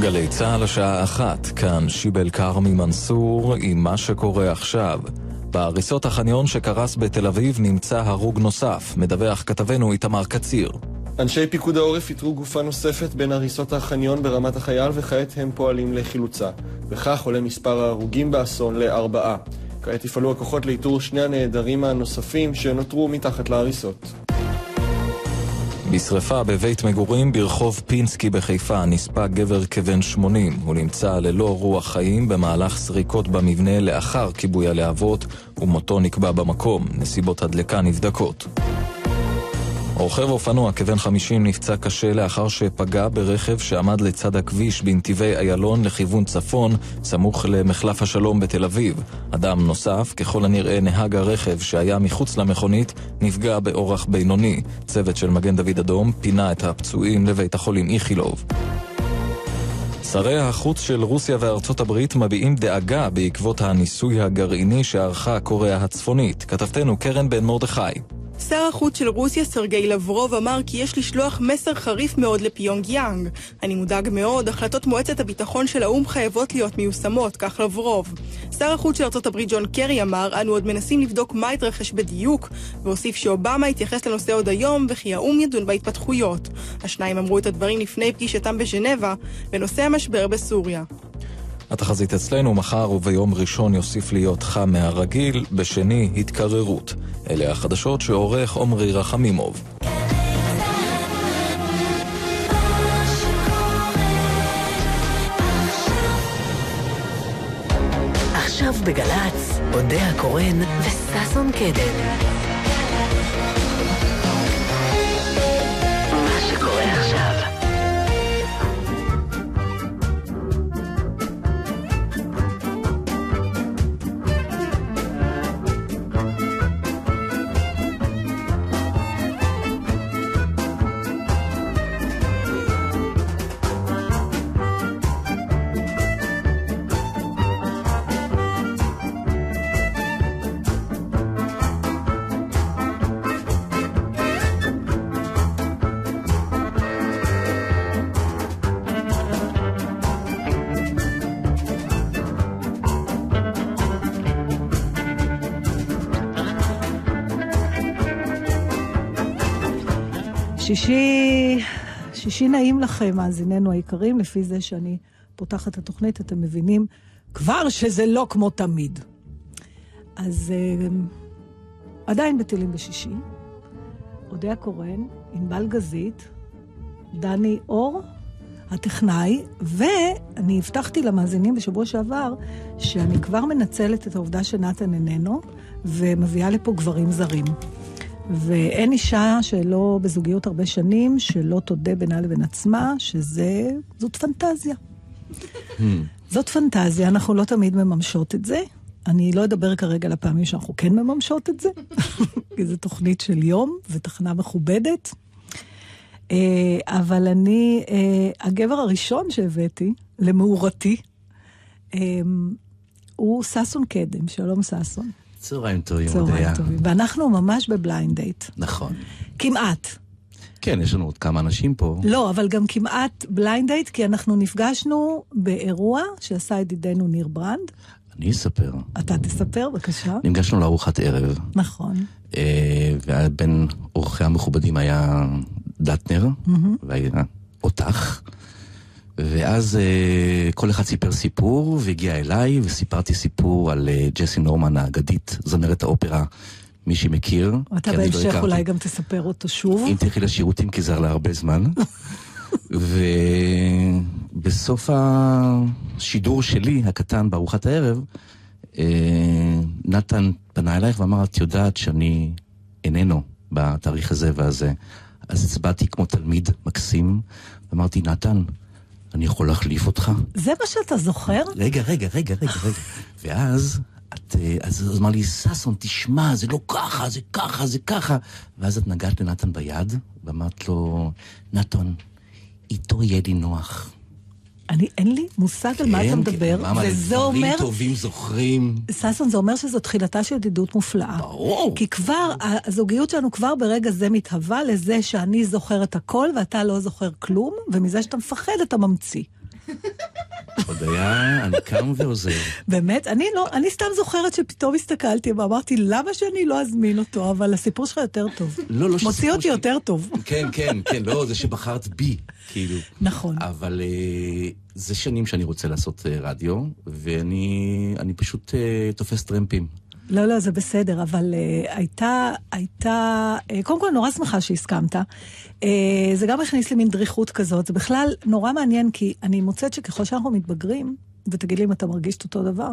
גלי צה"ל השעה אחת, כאן שיבל כרמי מנסור עם מה שקורה עכשיו. בהריסות החניון שקרס בתל אביב נמצא הרוג נוסף, מדווח כתבנו איתמר קציר. אנשי פיקוד העורף איתרו גופה נוספת בין הריסות החניון ברמת החייל וכעת הם פועלים לחילוצה. וכך עולה מספר ההרוגים באסון לארבעה. כעת יפעלו הכוחות לאיתור שני הנעדרים הנוספים שנותרו מתחת להריסות. בשרפה בבית מגורים ברחוב פינסקי בחיפה נספה גבר כבן 80. הוא נמצא ללא רוח חיים במהלך סריקות במבנה לאחר כיבוי הלהבות ומותו נקבע במקום. נסיבות הדלקה נבדקות. רוכב אופנוע כבן 50 נפצע קשה לאחר שפגע ברכב שעמד לצד הכביש בנתיבי איילון לכיוון צפון, סמוך למחלף השלום בתל אביב. אדם נוסף, ככל הנראה נהג הרכב שהיה מחוץ למכונית, נפגע באורח בינוני. צוות של מגן דוד אדום פינה את הפצועים לבית החולים איכילוב. שרי החוץ של רוסיה וארצות הברית מביעים דאגה בעקבות הניסוי הגרעיני שערכה קוריאה הצפונית. כתבתנו קרן בן מרדכי. שר החוץ של רוסיה, סרגי לברוב, אמר כי יש לשלוח מסר חריף מאוד לפיונג יאנג. אני מודאג מאוד, החלטות מועצת הביטחון של האו"ם חייבות להיות מיושמות, כך לברוב. שר החוץ של ארצות הברית ג'ון קרי אמר, אנו עוד מנסים לבדוק מה התרחש בדיוק, והוסיף שאובמה יתייחס לנושא עוד היום, וכי האו"ם ידון בהתפתחויות. השניים אמרו את הדברים לפני פגישתם בז'נבה, בנושא המשבר בסוריה. התחזית אצלנו מחר וביום ראשון יוסיף להיות חם מהרגיל, בשני התקררות. אלה החדשות שעורך עמרי רחמימוב. עכשיו בגל"צ, אודה הקורן וששון קדם. שישי, שישי נעים לכם, מאזיננו היקרים, לפי זה שאני פותחת את התוכנית, אתם מבינים כבר שזה לא כמו תמיד. אז uh, עדיין בטילים בשישי, אודיה קורן, ענבל גזית, דני אור, הטכנאי, ואני הבטחתי למאזינים בשבוע שעבר שאני כבר מנצלת את העובדה שנתן איננו, ומביאה לפה גברים זרים. ואין אישה שלא בזוגיות הרבה שנים, שלא תודה בינה לבין עצמה, שזה, זאת פנטזיה. Hmm. זאת פנטזיה, אנחנו לא תמיד מממשות את זה. אני לא אדבר כרגע על הפעמים שאנחנו כן מממשות את זה, כי זו תוכנית של יום ותחנה מכובדת. אה, אבל אני, אה, הגבר הראשון שהבאתי, למאורתי, אה, הוא ששון קדם. שלום ששון. צהריים טובים, צהריים טובים. ואנחנו ממש ב blind date. נכון. כמעט. כן, יש לנו עוד כמה אנשים פה. לא, אבל גם כמעט blind date, כי אנחנו נפגשנו באירוע שעשה ידידנו ניר ברנד. אני אספר. אתה תספר, בבקשה. נפגשנו לארוחת ערב. נכון. אה, ובין אורחי המכובדים היה דטנר, mm-hmm. והיה אותך. ואז uh, כל אחד סיפר סיפור, והגיע אליי, וסיפרתי סיפור על uh, ג'סי נורמן האגדית, זמרת האופרה, מי שמכיר. אתה לא בהמשך לא אולי גם תספר אותו שוב. אם תלכי לשירותים, כי זה הרבה זמן. ובסוף השידור שלי, הקטן, בארוחת הערב, uh, נתן פנה אלייך ואמר, את יודעת שאני איננו בתאריך הזה והזה. אז הצבעתי כמו תלמיד מקסים, אמרתי, נתן, אני יכול להחליף אותך? זה מה שאתה זוכר? רגע, רגע, רגע, רגע, רגע. ואז, את, אה, אז אמר לי, ששון, תשמע, זה לא ככה, זה ככה, זה ככה. ואז את נגעת לנתן ביד, ואמרת לו, נתן, איתו יהיה לי נוח. אני, אין לי מושג כן, על מה אתה כן, מדבר, כן, וזה אומר... דברים טובים זוכרים. ששון, זה אומר שזו תחילתה של ידידות מופלאה. ברור. כי כבר, הזוגיות שלנו כבר ברגע זה מתהווה לזה שאני זוכר את הכל ואתה לא זוכר כלום, ומזה שאתה מפחד אתה ממציא. הודיה, אני קם ועוזר. באמת? אני לא, אני סתם זוכרת שפתאום הסתכלתי ואמרתי, למה שאני לא אזמין אותו? אבל הסיפור שלך יותר טוב. לא, לא, מוציא שהסיפור אותי שלי- יותר טוב. כן, כן, כן, לא, זה שבחרת בי, כאילו. נכון. אבל אה, זה שנים שאני רוצה לעשות אה, רדיו, ואני אני פשוט אה, תופס טרמפים. לא, לא, זה בסדר, אבל uh, הייתה, הייתה, uh, קודם כל נורא שמחה שהסכמת. Uh, זה גם הכניס לי מין דריכות כזאת. זה בכלל נורא מעניין, כי אני מוצאת שככל שאנחנו מתבגרים, ותגיד לי אם אתה מרגיש את אותו דבר,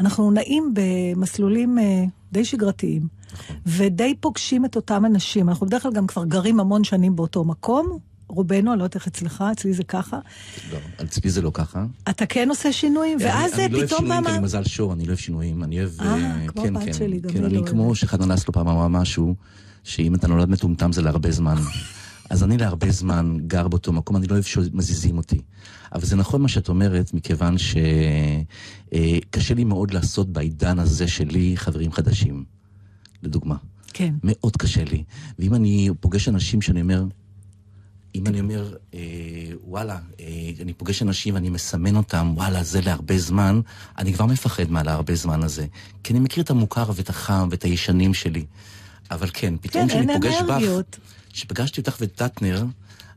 אנחנו נעים במסלולים uh, די שגרתיים, ודי פוגשים את אותם אנשים. אנחנו בדרך כלל גם כבר גרים המון שנים באותו מקום, רובנו, אני לא יודעת איך אצלך, אצלי זה ככה. לא, אצלי זה לא ככה. אתה כן עושה שינויים, ואז אני, אני לא אוהב פתאום... שינויים, כי אני מזל שור, אני לא אוהב שינויים, אני אוהב... אה, כמו כן, הבת כן, שלי, גם כן, אני כמו. שאחד אנס לו פעם אמר משהו, שאם אתה נולד מטומטם זה להרבה זמן. אז אני להרבה זמן גר באותו מקום, אני לא אוהב שמזיזים אותי. אבל זה נכון מה שאת אומרת, מכיוון שקשה לי מאוד לעשות בעידן הזה שלי חברים חדשים, לדוגמה. כן. מאוד קשה לי. ואם אני פוגש אנשים שאני אומר, אם אני אומר, אה, וואלה, אה, אני פוגש אנשים ואני מסמן אותם, וואלה, זה להרבה זמן, אני כבר מפחד מה להרבה זמן הזה. כי אני מכיר את המוכר ואת החם ואת הישנים שלי. אבל כן, פתאום כן, כשאני אין פוגש בך, אנרגיות. כשפגשתי אותך ואת דטנר,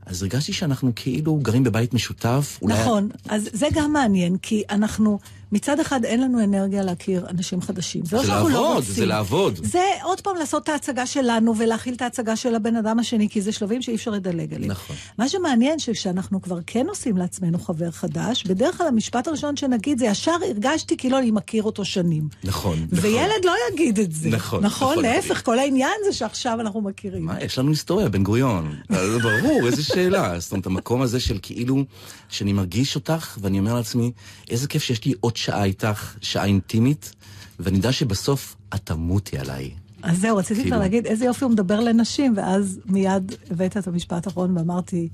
אז הרגשתי שאנחנו כאילו גרים בבית משותף. אולי- נכון, אז זה גם מעניין, כי אנחנו, מצד אחד אין לנו אנרגיה להכיר אנשים חדשים. זה לא זה לא לעבוד, רוצים. זה לעבוד. זה עוד פעם לעשות את ההצגה שלנו ולהכיל את ההצגה של הבן אדם השני, כי זה שלבים שאי אפשר לדלג עליהם. נכון. מה שמעניין שכשאנחנו כבר כן עושים לעצמנו חבר חדש, בדרך כלל המשפט הראשון שנגיד זה ישר הרגשתי כאילו אני מכיר אותו שנים. נכון, נכון. וילד לא יגיד את זה. נכון, נכון, נכון. להפך, כל העניין זה שעכשיו אנחנו מכירים. מה, יש לנו היסטוריה, בן גוריון. ברור, איזה שאלה. זאת אומרת, המקום הזה של כאילו, שאני מרגיש אותך, ואני אומר לעצמי, איזה כיף שיש לי עוד שעה איתך, שעה אינטימית, ואני יודע שבסוף את תמותי עליי. אז זהו, רציתי כבר כאילו- להגיד איזה יופי הוא מדבר לנשים, ואז מיד הבאת את המשפט האחרון ואמרתי,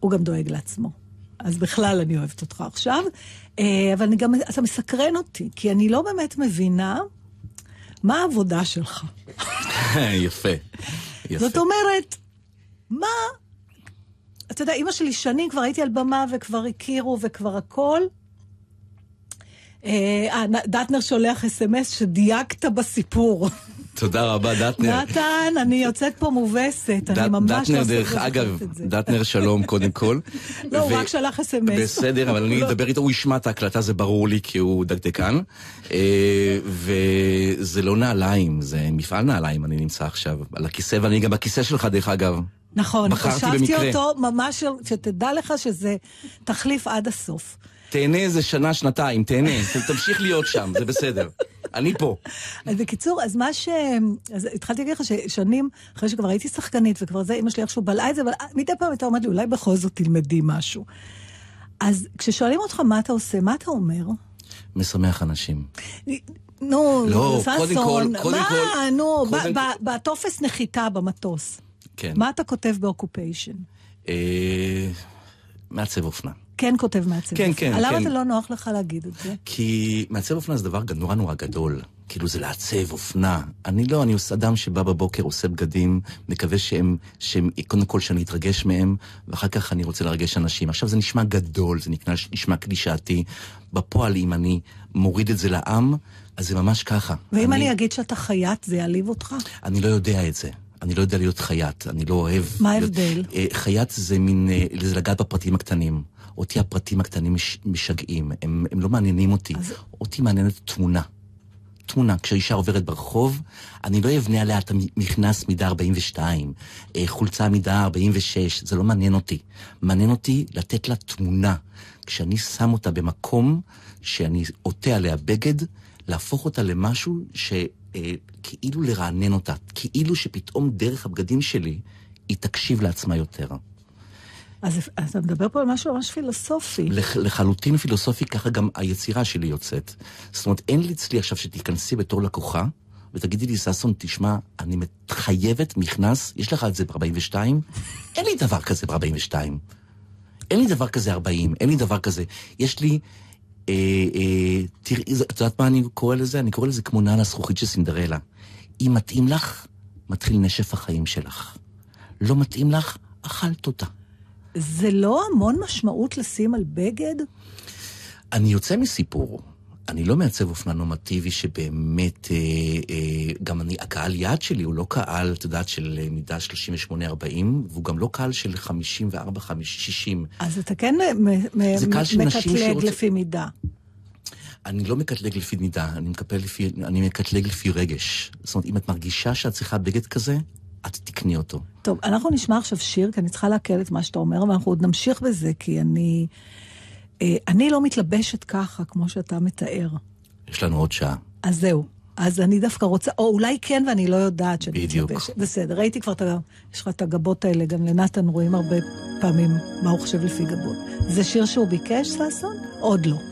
הוא גם דואג לעצמו. אז בכלל אני אוהבת אותך עכשיו. אה, אבל אני גם, אתה מסקרן אותי, כי אני לא באמת מבינה מה העבודה שלך. יפה. יפה. זאת אומרת, מה... אתה יודע, אימא שלי שנים כבר הייתי על במה וכבר הכירו וכבר הכל. אה, אה, דטנר שולח אס.אם.אס שדייקת בסיפור. תודה רבה, דטנר. נתן, אני יוצאת פה מובסת, אני ממש לא דטנר, דרך זוכרת אגב, את זה. דטנר שלום קודם כל. לא, הוא רק שלח אס.אם.אס. בסדר, אבל אני לא. אדבר איתו, הוא ישמע את ההקלטה, זה ברור לי, כי הוא דקדקן. אה, וזה לא נעליים, זה מפעל נעליים, אני נמצא עכשיו על הכיסא, ואני גם בכיסא שלך, דרך אגב. נכון, חשבתי במקרה. אותו ממש, שתדע לך שזה תחליף עד הסוף. תהנה איזה שנה, שנתיים, תהנה, תמשיך להיות שם, זה בסדר. אני פה. אז בקיצור, אז מה ש... אז התחלתי להגיד לך ששנים, אחרי שכבר הייתי שחקנית וכבר זה, אמא שלי איכשהו בלעה את זה, אבל מדי פעם הייתה אומרת לי, אולי בכל זאת תלמדי משהו. אז כששואלים אותך מה אתה עושה, מה אתה אומר? משמח אנשים. נו, לא, קודם כל- קודם מה, כל- נו, קודם ב- בטופס נחיתה במטוס, כן. מה אתה כותב באוקופיישן? אה, מעצב אופנה. כן כותב מעצב. כן, אופנה. כן, למה כן. זה לא נוח לך להגיד את זה? כי מעצב אופנה זה דבר נורא נורא גדול. כאילו זה לעצב אופנה. אני לא, אני עוש- אדם שבא בבוקר, עושה בגדים, מקווה שהם, שהם, קודם כל שאני אתרגש מהם, ואחר כך אני רוצה לרגש אנשים. עכשיו זה נשמע גדול, זה נשמע קלישאתי. בפועל, אם אני מוריד את זה לעם, אז זה ממש ככה. ואם אני אגיד שאתה חייט, זה יעליב אותך? אני לא יודע את זה. אני לא יודע להיות חייט, אני לא אוהב... מה להיות- ההבדל? אה, חייט זה מין, אה, זה לגעת בפרטים הקטנים. אותי הפרטים הקטנים מש, משגעים, הם, הם לא מעניינים אותי. אז- אותי מעניינת תמונה. תמונה, כשאישה עוברת ברחוב, אני לא אבנה עליה את המכנס מידה 42, אה, חולצה מידה 46, זה לא מעניין אותי. מעניין אותי לתת לה תמונה. כשאני שם אותה במקום שאני עוטה עליה בגד, להפוך אותה למשהו שכאילו לרענן אותה, כאילו שפתאום דרך הבגדים שלי היא תקשיב לעצמה יותר. אז אז אתה מדבר פה על משהו ממש פילוסופי. לח, לחלוטין פילוסופי, ככה גם היצירה שלי יוצאת. זאת אומרת, אין לי אצלי עכשיו שתיכנסי בתור לקוחה, ותגידי לי, ששון, תשמע, אני חייבת מכנס, יש לך את זה ב-42? אין לי דבר כזה ב-42. אין לי דבר כזה 40, אין לי דבר כזה. יש לי... אה, אה, תראי, את יודעת מה אני קורא לזה? אני קורא לזה כמו נעל הזכוכית של סינדרלה. אם מתאים לך, מתחיל נשף החיים שלך. לא מתאים לך, אכלת אותה. זה לא המון משמעות לשים על בגד? אני יוצא מסיפור. אני לא מעצב אופנה נורמטיבי שבאמת, אה, אה, גם אני, הקהל יעד שלי הוא לא קהל, את יודעת, של אה, מידה 38-40, והוא גם לא קהל של 54-60. אז אתה כן מקטלג שרוצה- לפי מידה. אני לא מקטלג לפי מידה, אני, לפי, אני מקטלג לפי רגש. זאת אומרת, אם את מרגישה שאת צריכה בגד כזה, את תקני אותו. טוב, אנחנו נשמע עכשיו שיר, כי אני צריכה לעכל את מה שאתה אומר, ואנחנו עוד נמשיך בזה, כי אני... אה, אני לא מתלבשת ככה, כמו שאתה מתאר. יש לנו עוד שעה. אז זהו. אז אני דווקא רוצה, או אולי כן ואני לא יודעת שאני בדיוק. מתלבשת. בסדר, ראיתי כבר את ה... יש לך את הגבות האלה, גם לנתן רואים הרבה פעמים מה הוא חושב לפי גבות. זה שיר שהוא ביקש, ששון? עוד לא.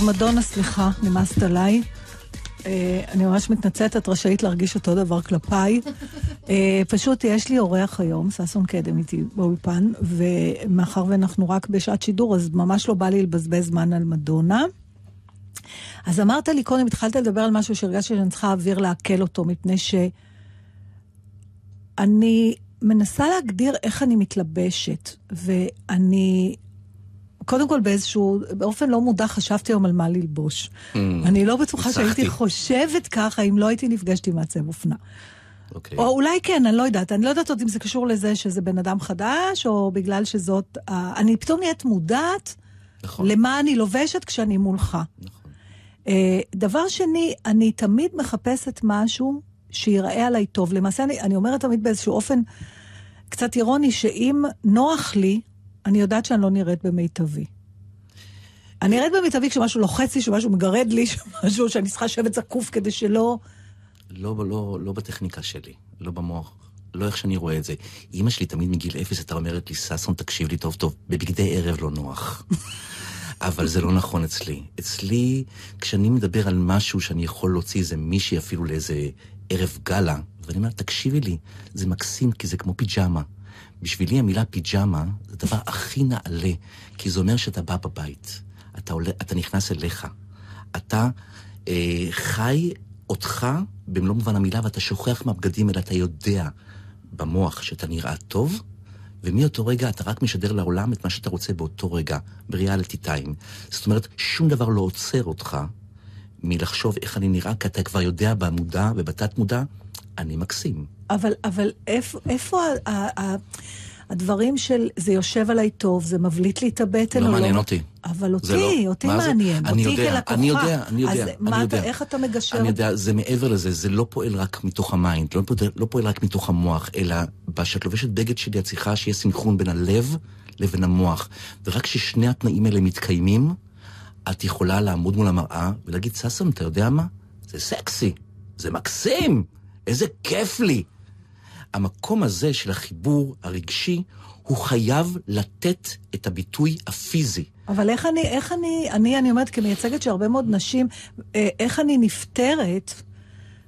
טוב, מדונה, סליחה, נמאסת עליי. אה, אני ממש מתנצלת, את רשאית להרגיש אותו דבר כלפיי. אה, פשוט יש לי אורח היום, ששון קדם איתי באולפן, ומאחר ואנחנו רק בשעת שידור, אז ממש לא בא לי לבזבז זמן על מדונה. אז אמרת לי קודם, התחלת לדבר על משהו שהרגשתי שאני צריכה אוויר לעכל אותו, מפני שאני מנסה להגדיר איך אני מתלבשת, ואני... קודם כל באיזשהו, באופן לא מודע חשבתי היום על מה ללבוש. אני לא בטוחה ניסחתי. שהייתי חושבת ככה אם לא הייתי נפגשת עם מעצב אופנה. אוקיי. או אולי כן, אני לא יודעת. אני לא יודעת עוד אם זה קשור לזה שזה בן אדם חדש, או בגלל שזאת... ה- אני פתאום נהיית מודעת נכון. למה אני לובשת כשאני מולך. נכון. אה, דבר שני, אני תמיד מחפשת משהו שיראה עליי טוב. למעשה, אני, אני אומרת תמיד באיזשהו אופן קצת אירוני, שאם נוח לי, אני יודעת שאני לא נראית במיטבי. אני נראית במיטבי כשמשהו לוחץ לי, שמשהו מגרד לי, שמשהו שאני צריכה לשבת זקוף כדי שלא... לא, לא, לא בטכניקה שלי, לא במוח, לא איך שאני רואה את זה. אימא שלי תמיד מגיל אפס הייתה אומרת לי, ששון, תקשיב לי טוב טוב, בבגדי ערב לא נוח. אבל זה לא נכון אצלי. אצלי, כשאני מדבר על משהו שאני יכול להוציא איזה מישהי אפילו לאיזה ערב גאלה, ואני אומר, תקשיבי לי, זה מקסים כי זה כמו פיג'מה. בשבילי המילה פיג'מה זה הדבר הכי נעלה, כי זה אומר שאתה בא בבית, אתה, עולה, אתה נכנס אליך, אתה אה, חי אותך במלוא מובן המילה, ואתה שוכח מהבגדים, אלא אתה יודע במוח שאתה נראה טוב, ומאותו רגע אתה רק משדר לעולם את מה שאתה רוצה באותו רגע, בריאליטי טיים. זאת אומרת, שום דבר לא עוצר אותך מלחשוב איך אני נראה, כי אתה כבר יודע במודע ובתת מודע, אני מקסים. אבל, אבל איפה, איפה ה, ה, ה, הדברים של זה יושב עליי טוב, זה מבליט לי את הבטן לא או מעניין לא? אותי. אבל אותי, לא. אותי מה זה? מעניין, אני אותי יודע, כלקוחה. אני יודע, אני יודע, אז אני מה אתה, יודע. איך אתה מגשר? אני יודע, זה מעבר לזה, זה לא פועל רק מתוך ה mind, לא לא פועל רק מתוך המוח, אלא כשאת לובשת בגד שלי, את צריכה שיהיה סנכרון בין הלב לבין המוח. ורק כששני התנאים האלה מתקיימים, את יכולה לעמוד מול המראה ולהגיד, ששון, אתה יודע מה? זה סקסי, זה מקסים, איזה כיף לי. המקום הזה של החיבור הרגשי, הוא חייב לתת את הביטוי הפיזי. אבל איך אני, איך אני, אני, אני אומרת כמייצגת של הרבה מאוד נשים, אה, איך אני נפטרת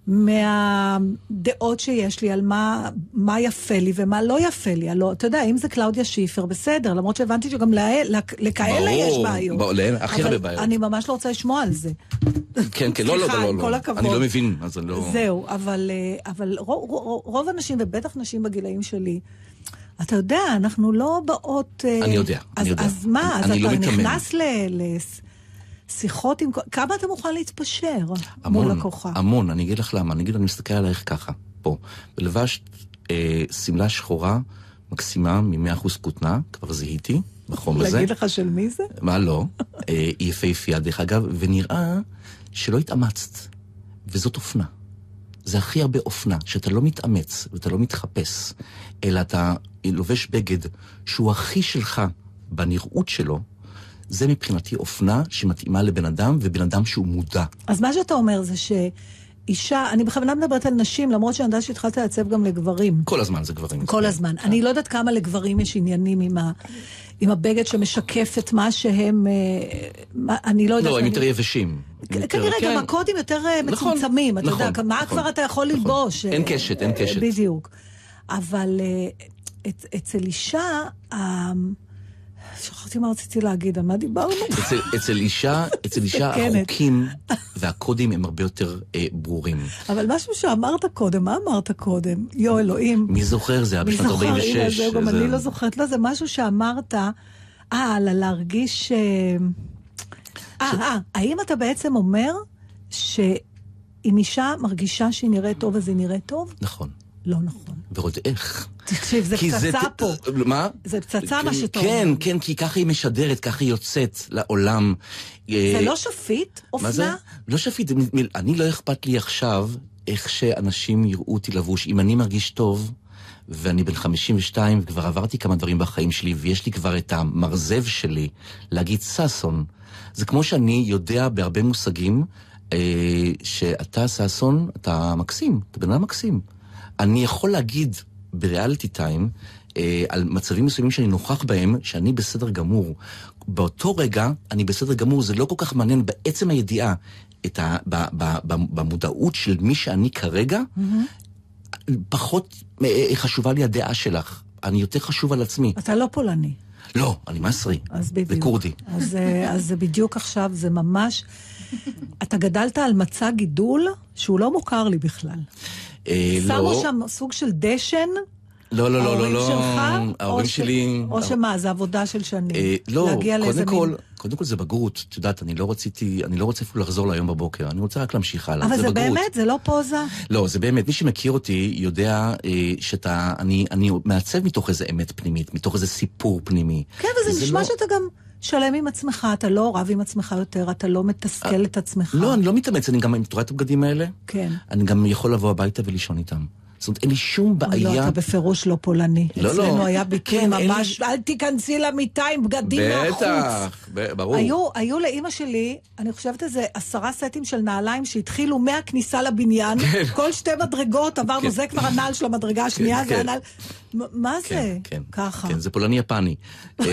מהדעות שיש לי על מה, מה יפה לי ומה לא יפה לי. הלא, אתה יודע, אם זה קלאודיה שיפר, בסדר, למרות שהבנתי שגם לה, לה, לכאלה ברור, יש בעיות. ברור, הכי הרבה בעיות. אני ממש לא רוצה לשמוע על זה. כן, כן, לא, לא, לא, לא. כל הכבוד. אני לא מבין, אז אני לא... זהו, אבל, אה, אבל רוב, רוב, הנשים, ובטח נשים בגילאים שלי, אתה יודע, אנחנו לא באות... אה, אני יודע, אז, אני יודע. אז מה, אני- אז אני אתה לא. נכנס לשיחות עם... כמה אתה מוכן להתפשר המון, מול לקוחה? המון, אני אגיד לך למה, אני אגיד, אני מסתכל עלייך ככה, פה. ולבשת אה, שמלה שחורה מקסימה מ-100% כותנה, כבר זיהיתי, בחום הזה. להגיד לך של מי זה? מה לא? אה, יפהפייה דרך אגב, ונראה שלא התאמצת, וזאת אופנה. זה הכי הרבה אופנה, שאתה לא מתאמץ ואתה לא מתחפש, אלא אתה לובש בגד שהוא הכי שלך בנראות שלו, זה מבחינתי אופנה שמתאימה לבן אדם, ובן אדם שהוא מודע. אז מה שאתה אומר זה שאישה, אני בכוונה מדברת על נשים, למרות שאני יודעת שהתחלת לעצב גם לגברים. כל הזמן זה גברים. כל הזמן. אני לא יודעת כמה לגברים יש עניינים עם, ה, עם הבגד שמשקף את מה שהם... אה, אני לא יודעת. לא, הם אני- יותר יבשים. כנראה כן. גם הקודים יותר אה, נכון, מצומצמים, אתה נכון, יודע, מה נכון, כבר אתה יכול. ללבוש? אין אה, קשת, אין אה, קשת. בדיוק. אבל אצ- אצל אישה, שכחתי מה רציתי להגיד, על מה דיברנו? אצל, אצל אישה, אצל אישה. החוקים והקודים הם הרבה יותר אה, ברורים. אבל משהו שאמרת קודם, מה אמרת קודם? יו אלוהים. מי זוכר? זה היה מי בשנת זוכר? 46. הנה, גם אני לא זוכרת. לא, זה משהו שאמרת, אה, על להרגיש... אה, אה, אה, האם אתה בעצם אומר שאם אישה מרגישה שהיא נראית טוב, אז היא נראית טוב? נכון. לא נכון. ועוד איך. תקשיב, זה פצצה זה- פה. מה? זה פצצה מה שאתה כן, אומר. כן, כי ככה היא משדרת, ככה היא יוצאת לעולם. זה אה, לא שפיט? מה זה? אופנה? לא שפיט, אני לא אכפת לי עכשיו איך שאנשים יראו אותי לבוש. אם אני מרגיש טוב, ואני בן 52, וכבר עברתי כמה דברים בחיים שלי, ויש לי כבר את המרזב שלי להגיד ששון. זה כמו שאני יודע בהרבה מושגים, אה, שאתה ששון, אתה מקסים, אתה בן אדם מקסים. אני יכול להגיד בריאליטי טיים, אה, על מצבים מסוימים שאני נוכח בהם, שאני בסדר גמור. באותו רגע, אני בסדר גמור, זה לא כל כך מעניין בעצם הידיעה, את ה, ב, ב, ב, במודעות של מי שאני כרגע, פחות אה, חשובה לי הדעה שלך. אני יותר חשוב על עצמי. אתה לא פולני. לא, אני מסרי. אז בדיוק. זה כורדי. אז, אה, אז בדיוק עכשיו, זה ממש... אתה גדלת על מצע גידול שהוא לא מוכר לי בכלל. אה, שמו לא, שם סוג של דשן לא, לא, לא, לא, ההורים לא. שלך? ההורים או ש- שלי... או שמה, זה עבודה של שנים. אה, לא, להגיע לאיזה קודם כל, מין- קודם כל זה בגרות. את יודעת, אני לא רציתי, אני לא רוצה אפילו לחזור להיום בבוקר, אני רוצה רק להמשיך הלאה. אבל זה. באמת, זה לא פוזה? לא, זה באמת, מי שמכיר אותי יודע אה, שאתה, אני, אני מעצב מתוך איזה אמת פנימית, מתוך איזה סיפור פנימי. כן, וזה זה נשמע לא- שאתה גם שלם עם עצמך, אתה לא רב עם עצמך יותר, אתה לא מתסכל את עצמך. לא, אני לא מתאמץ, אני גם, את רואה את הבגדים האלה? כן. אני גם יכול לבוא הביתה ולישון איתם. זאת אומרת, אין לי שום לא, בעיה. אתה בפירוש לא פולני. לא, לא. אצלנו היה ביטוי כן, לי ממש, אל תיכנסי למיטה עם בגדים מהחוץ. בטח, ברור. היו, היו לאימא שלי, אני חושבת איזה עשרה סטים של נעליים שהתחילו מהכניסה לבניין, כל שתי מדרגות עברנו, כן. זה כבר הנעל של המדרגה השנייה, כן, זה כן. הנעל... מה זה? כן, כן. ככה. כן, זה פולני יפני. אה,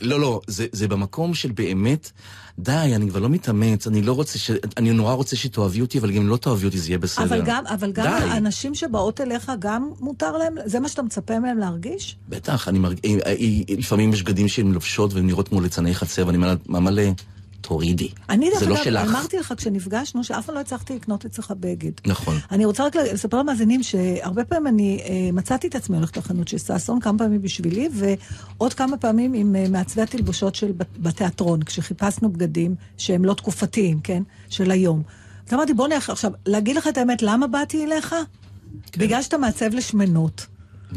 לא, לא, זה במקום של באמת, די, אני כבר לא מתאמץ, אני לא רוצה ש... אני נורא רוצה שתאהבי אותי, אבל גם אם לא תאהבי אותי זה יהיה בסדר. אבל גם, אבל גם די. האנשים שבאות אליך, גם מותר להם, זה מה שאתה מצפה מהם להרגיש? בטח, אני מרג... אה, אה, אה, לפעמים יש בגדים שהן לובשות והן נראות כמו ליצני חצר, ואני אומר לה, מלא, תורידי. אני, דרך זה לא אגב, שלך. אמרתי לך כשנפגשנו, שאף פעם לא הצלחתי לקנות אצלך בגד. נכון. אני רוצה רק לספר למאזינים שהרבה פעמים אני אה, מצאתי את עצמי הולכת לחנות של ששון, כמה פעמים בשבילי, ועוד כמה פעמים עם אה, מעצבי התלבושות של בת- בתיאטרון, כשחיפשנו בגדים שהם לא תקופתיים, כן? של היום. אז אמרתי, בוא נלך עכשיו, להגיד לך את האמת, למה באתי אליך? כן. בגלל שאתה מעצב לשמנות. Hmm.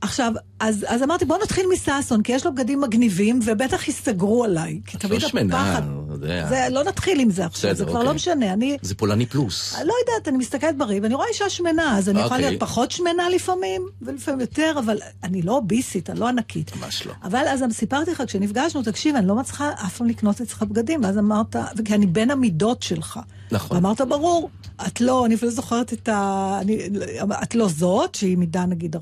עכשיו, אז, אז אמרתי, בוא נתחיל מששון, כי יש לו בגדים מגניבים, ובטח ייסגרו עליי. כי תמיד לא שמנה, הפחד... יודע. זה, לא נתחיל עם זה עכשיו, בסדר, זה כבר אוקיי. לא משנה. אני, זה פולני פלוס. לא יודעת, אני מסתכלת בריא, ואני רואה אישה שמנה, אז אני יכולה אוקיי. להיות פחות שמנה לפעמים, ולפעמים יותר, אבל אני לא אוביסית, אני לא ענקית. ממש לא. אבל אז סיפרתי לך, כשנפגשנו, תקשיב, אני לא מצליחה אף פעם לקנות אצלך בגדים, ואז אמרת, כי אני בין המידות שלך. נכון. ואמרת, ברור, את לא, אני אפילו זוכרת את ה... אני, את לא זאת, שהיא מידה נגיד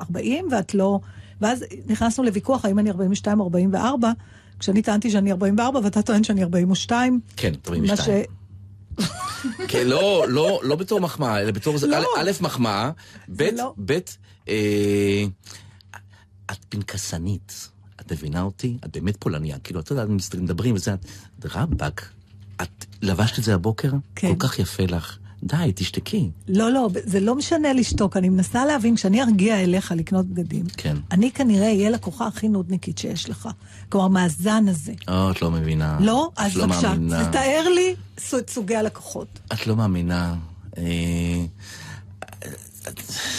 40, ואת לא... ואז נכנסנו לוויכוח, האם אני 42 או 44, כשאני טענתי שאני 44, ואתה טוען שאני 42. כן, מה 42. כן, לא, לא, לא בתור מחמאה, אלא בתור... זה- לא. א', א', מחמאה, ב', לא. ב', אה, את פנקסנית. את מבינה אותי? את באמת פולניה. כאילו, את יודעת, מדברים וזה, את רבאק, את לבשת את זה הבוקר? כן. כל כך יפה לך. די, תשתקי. לא, לא, זה לא משנה לשתוק, אני מנסה להבין, כשאני ארגיע אליך לקנות בגדים, כן. אני כנראה אהיה לקוחה הכי נודניקית שיש לך. כלומר, מהזן הזה. או, את לא מבינה. לא? אז לא בבקשה, מאמינה. תתאר לי את סוגי הלקוחות. את לא מאמינה. אה,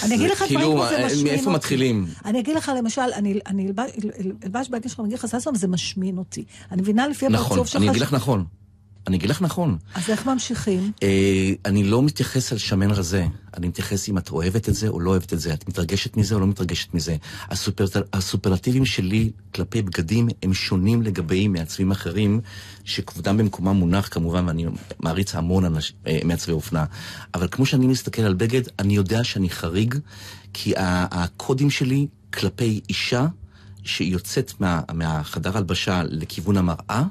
אני אגיד זה לך דברים כאילו, זה אה, משמין מאיפה אותי. מתחילים? אני אגיד לך, למשל, אני אני אלבש- בגד שלך, מגיע לך ששון, וזה משמין אותי. אני מבינה לפי נכון, הפרצוף שלך... אני אגיד לך נכון. אני אגיד לך נכון. אז איך ממשיכים? אה, אני לא מתייחס על שמן רזה, אני מתייחס אם את אוהבת את זה או לא אוהבת את זה, את מתרגשת מזה או לא מתרגשת מזה. הסופר, הסופרלטיבים שלי כלפי בגדים הם שונים לגבי מעצבים אחרים, שכבודם במקומם מונח כמובן, ואני מעריץ המון אנש, אה, מעצבי אופנה. אבל כמו שאני מסתכל על בגד, אני יודע שאני חריג, כי הקודים שלי כלפי אישה שיוצאת מה, מהחדר הלבשה לכיוון המראה, אה,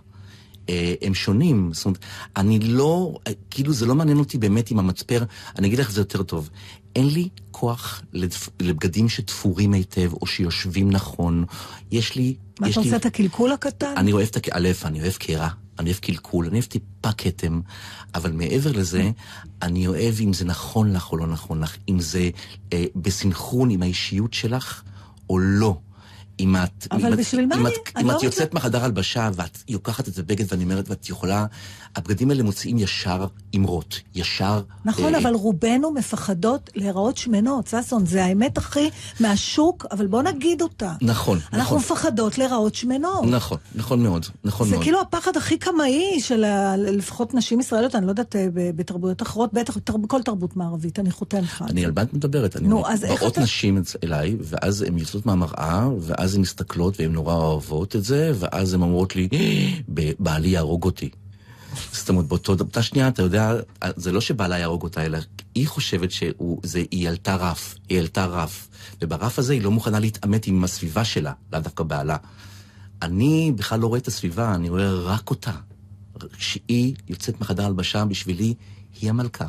הם שונים. זאת אומרת, אני לא, אה, כאילו זה לא מעניין אותי באמת עם המצפר, אני אגיד לך זה יותר טוב. אין לי כוח לדפ- לבגדים שתפורים היטב, או שיושבים נכון. יש לי... מה, אתה לי- רוצה את הקלקול הקטן? אני אוהב את ה... א', אני אוהב קרע, אני אוהב קלקול, אני אוהב טיפה כתם, אבל מעבר לזה, אני אוהב אם זה נכון לך או לא נכון לך, אם זה אה, בסנכרון עם האישיות שלך או לא. אם את... אבל אם את- בשביל מה אם את, לא את יוצאת מהחדר הלבשה ואת לוקחת את הבגד ואני אומרת ואת יכולה, הבגדים האלה מוציאים ישר אמרות, ישר... נכון, אה, אבל רובנו מפחדות להיראות שמנות, ששון, זה האמת הכי מהשוק, אבל בוא נגיד אותה. נכון, אנחנו נכון. מפחדות להיראות שמנות. נכון, נכון מאוד, נכון זה מאוד. כאילו הפחד הכי קמאי של ה- לפחות נשים ישראליות, אני לא יודעת אה, בתרבויות אחרות, בטח בכל תרבות מערבית, אני חותמת לך. אני זה. על מה את מדברת? אני נו, אומר, אז איך באות אתה- נשים אליי, ואז הן יוצאות מהמראה, ואז הן מסתכלות והן נורא אוהבות את זה, ואז הן אומרות לי, "ב- בעלי יהרוג אותי. זאת אומרת, באותה שנייה, אתה יודע, זה לא שבעלה יהרוג אותה, אלא היא חושבת שהיא עלתה רף, היא עלתה רף, וברף הזה היא לא מוכנה להתעמת עם הסביבה שלה, לאו דווקא בעלה. אני בכלל לא רואה את הסביבה, אני רואה רק אותה. שהיא יוצאת מחדר הלבשה, בשבילי היא המלכה.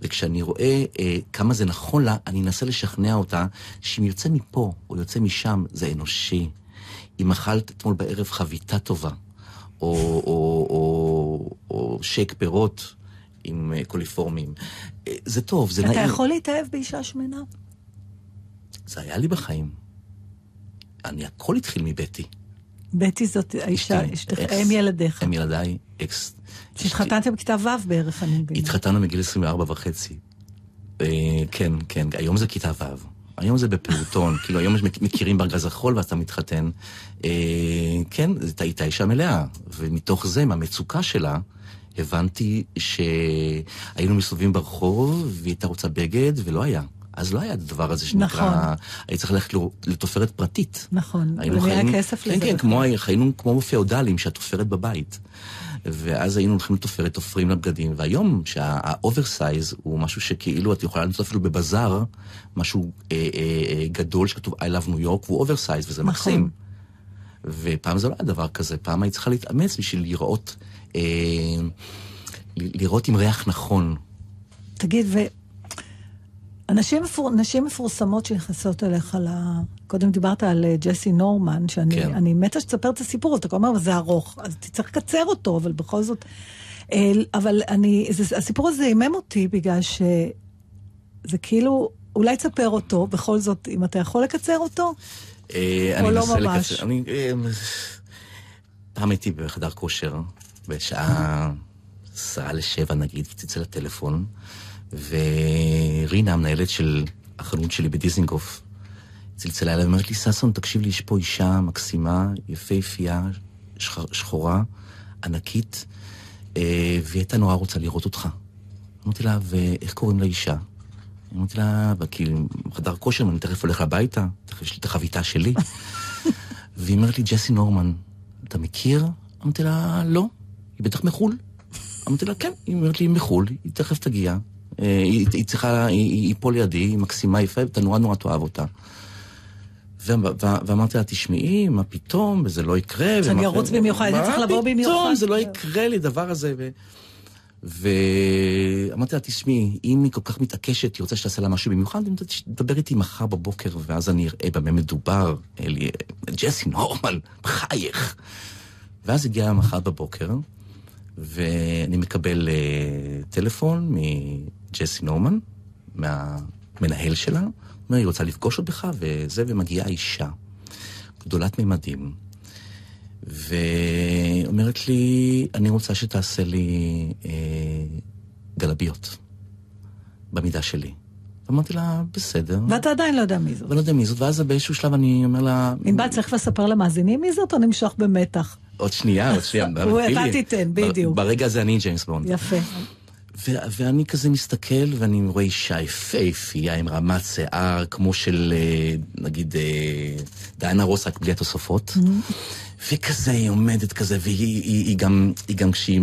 וכשאני רואה אה, כמה זה נכון לה, אני אנסה לשכנע אותה שאם יוצא מפה או יוצא משם, זה אנושי. אם אכלת אתמול בערב חביתה טובה, או, או, או, או שייק פירות עם אה, קוליפורמים, אה, זה טוב, זה אתה נעים. יכול להתאהב באישה שמנה? זה היה לי בחיים. אני, הכל התחיל מבטי. בטי זאת האישה, אשתך. אם ילדיך. הם ילדיי, אקס. שהתחתנתם בכיתה ו' בערך, אני מבינה. התחתנו מגיל 24 וחצי. אה, כן, כן, היום זה כיתה ו'. היום זה בפעוטון, כאילו היום מכירים בארגז החול ואתה מתחתן. כן, זו הייתה אישה מלאה, ומתוך זה, מהמצוקה שלה, הבנתי שהיינו מסתובבים ברחוב, והיא הייתה רוצה בגד, ולא היה. אז לא היה הדבר הזה שנקרא... נכון. היית צריך ללכת לתופרת פרטית. נכון, ונהיה חיים- כסף כן, לזה כן, בכלל. כמו, חיינו כמו פיאודלים שאת תופרת בבית. ואז היינו הולכים לתופרת, תופרים לבגדים, והיום שה oversize הוא משהו שכאילו את יכולה למצוא אפילו בבזאר, משהו אה, אה, אה, גדול שכתוב I love New York, והוא oversize, וזה נכון. מקסים. ופעם זה לא היה דבר כזה, פעם היית צריכה להתאמץ בשביל לראות, לראות עם ריח נכון. תגיד, ו... אנשים מפור... נשים מפורסמות שנכנסות אליך ל... קודם דיברת על אה, ג'סי נורמן, שאני כן. מתה שתספר את הסיפור, אתה אומר, אבל זה ארוך, אז תצטרך לקצר אותו, אבל בכל זאת... אה, אבל אני... זה, הסיפור הזה הימם אותי בגלל שזה כאילו... אולי תספר אותו, בכל זאת, אם אתה יכול לקצר אותו? אה, או לא ממש? לקצר- אני, אה, פעם הייתי בחדר כושר, בשעה עשרה לשבע נגיד, צלצל לטלפון, ורינה, המנהלת של החנות שלי בדיזינגוף, צלצלה אליי ואומרת לי, ששון, תקשיב לי, יש פה אישה מקסימה, יפהפייה, שח- שחורה, ענקית, אה, והיא הייתה נורא רוצה לראות אותך. אמרתי לה, ואיך קוראים לאישה? אמרתי לה, כאילו, חדר כושר, אני תכף הולך הביתה, תכף יש לי את החביתה שלי. והיא אומרת לי, ג'סי נורמן, אתה מכיר? אמרתי לה, לא, היא בטח מחו"ל. אמרתי לה, כן, היא אומרת לי, היא מחו"ל, היא תכף תגיע. אה, היא, היא צריכה, היא, היא, פה לידי, היא מקסימה, יפה, ואתה נורא נורא תאהב אותה. ואמרתי לה, תשמעי, מה פתאום, וזה לא יקרה. שאני ארוץ במיוחד, אני צריך לבוא מה במיוחד. פתאום, זה לא יקרה לי, דבר הזה. ואמרתי לה, תשמעי, אם היא כל כך מתעקשת, היא רוצה שתעשה לה משהו במיוחד, תדבר איתי מחר בבוקר, ואז אני אראה במה מדובר. אלי, ג'סי נורמן, בחייך. ואז הגיע מחר בבוקר, ואני מקבל אה, טלפון מג'סי נורמן, מהמנהל שלה, אומר, היא רוצה לפגוש אותך, וזה, ומגיעה אישה, גדולת ממדים, ואומרת לי, אני רוצה שתעשה לי אה, גלביות, במידה שלי. אמרתי לה, בסדר. ואתה עדיין לא יודע מי זאת. ואני לא יודע מי זאת, ואז באיזשהו שלב אני אומר לה... ענבל, צריך לספר למאזינים מי זאת או נמשוך במתח? עוד שנייה, עוד שנייה. הוא- אתה. תיתן, בדיוק. ברגע הזה אני ג'יימס בונד. יפה. ו- ואני כזה מסתכל, ואני רואה אישה יפהפייה עם רמת שיער, כמו של, אה, נגיד, אה, דיינה רוס, רק בלי התוספות. וכזה, היא עומדת כזה, והיא היא, היא גם, היא גם כשהיא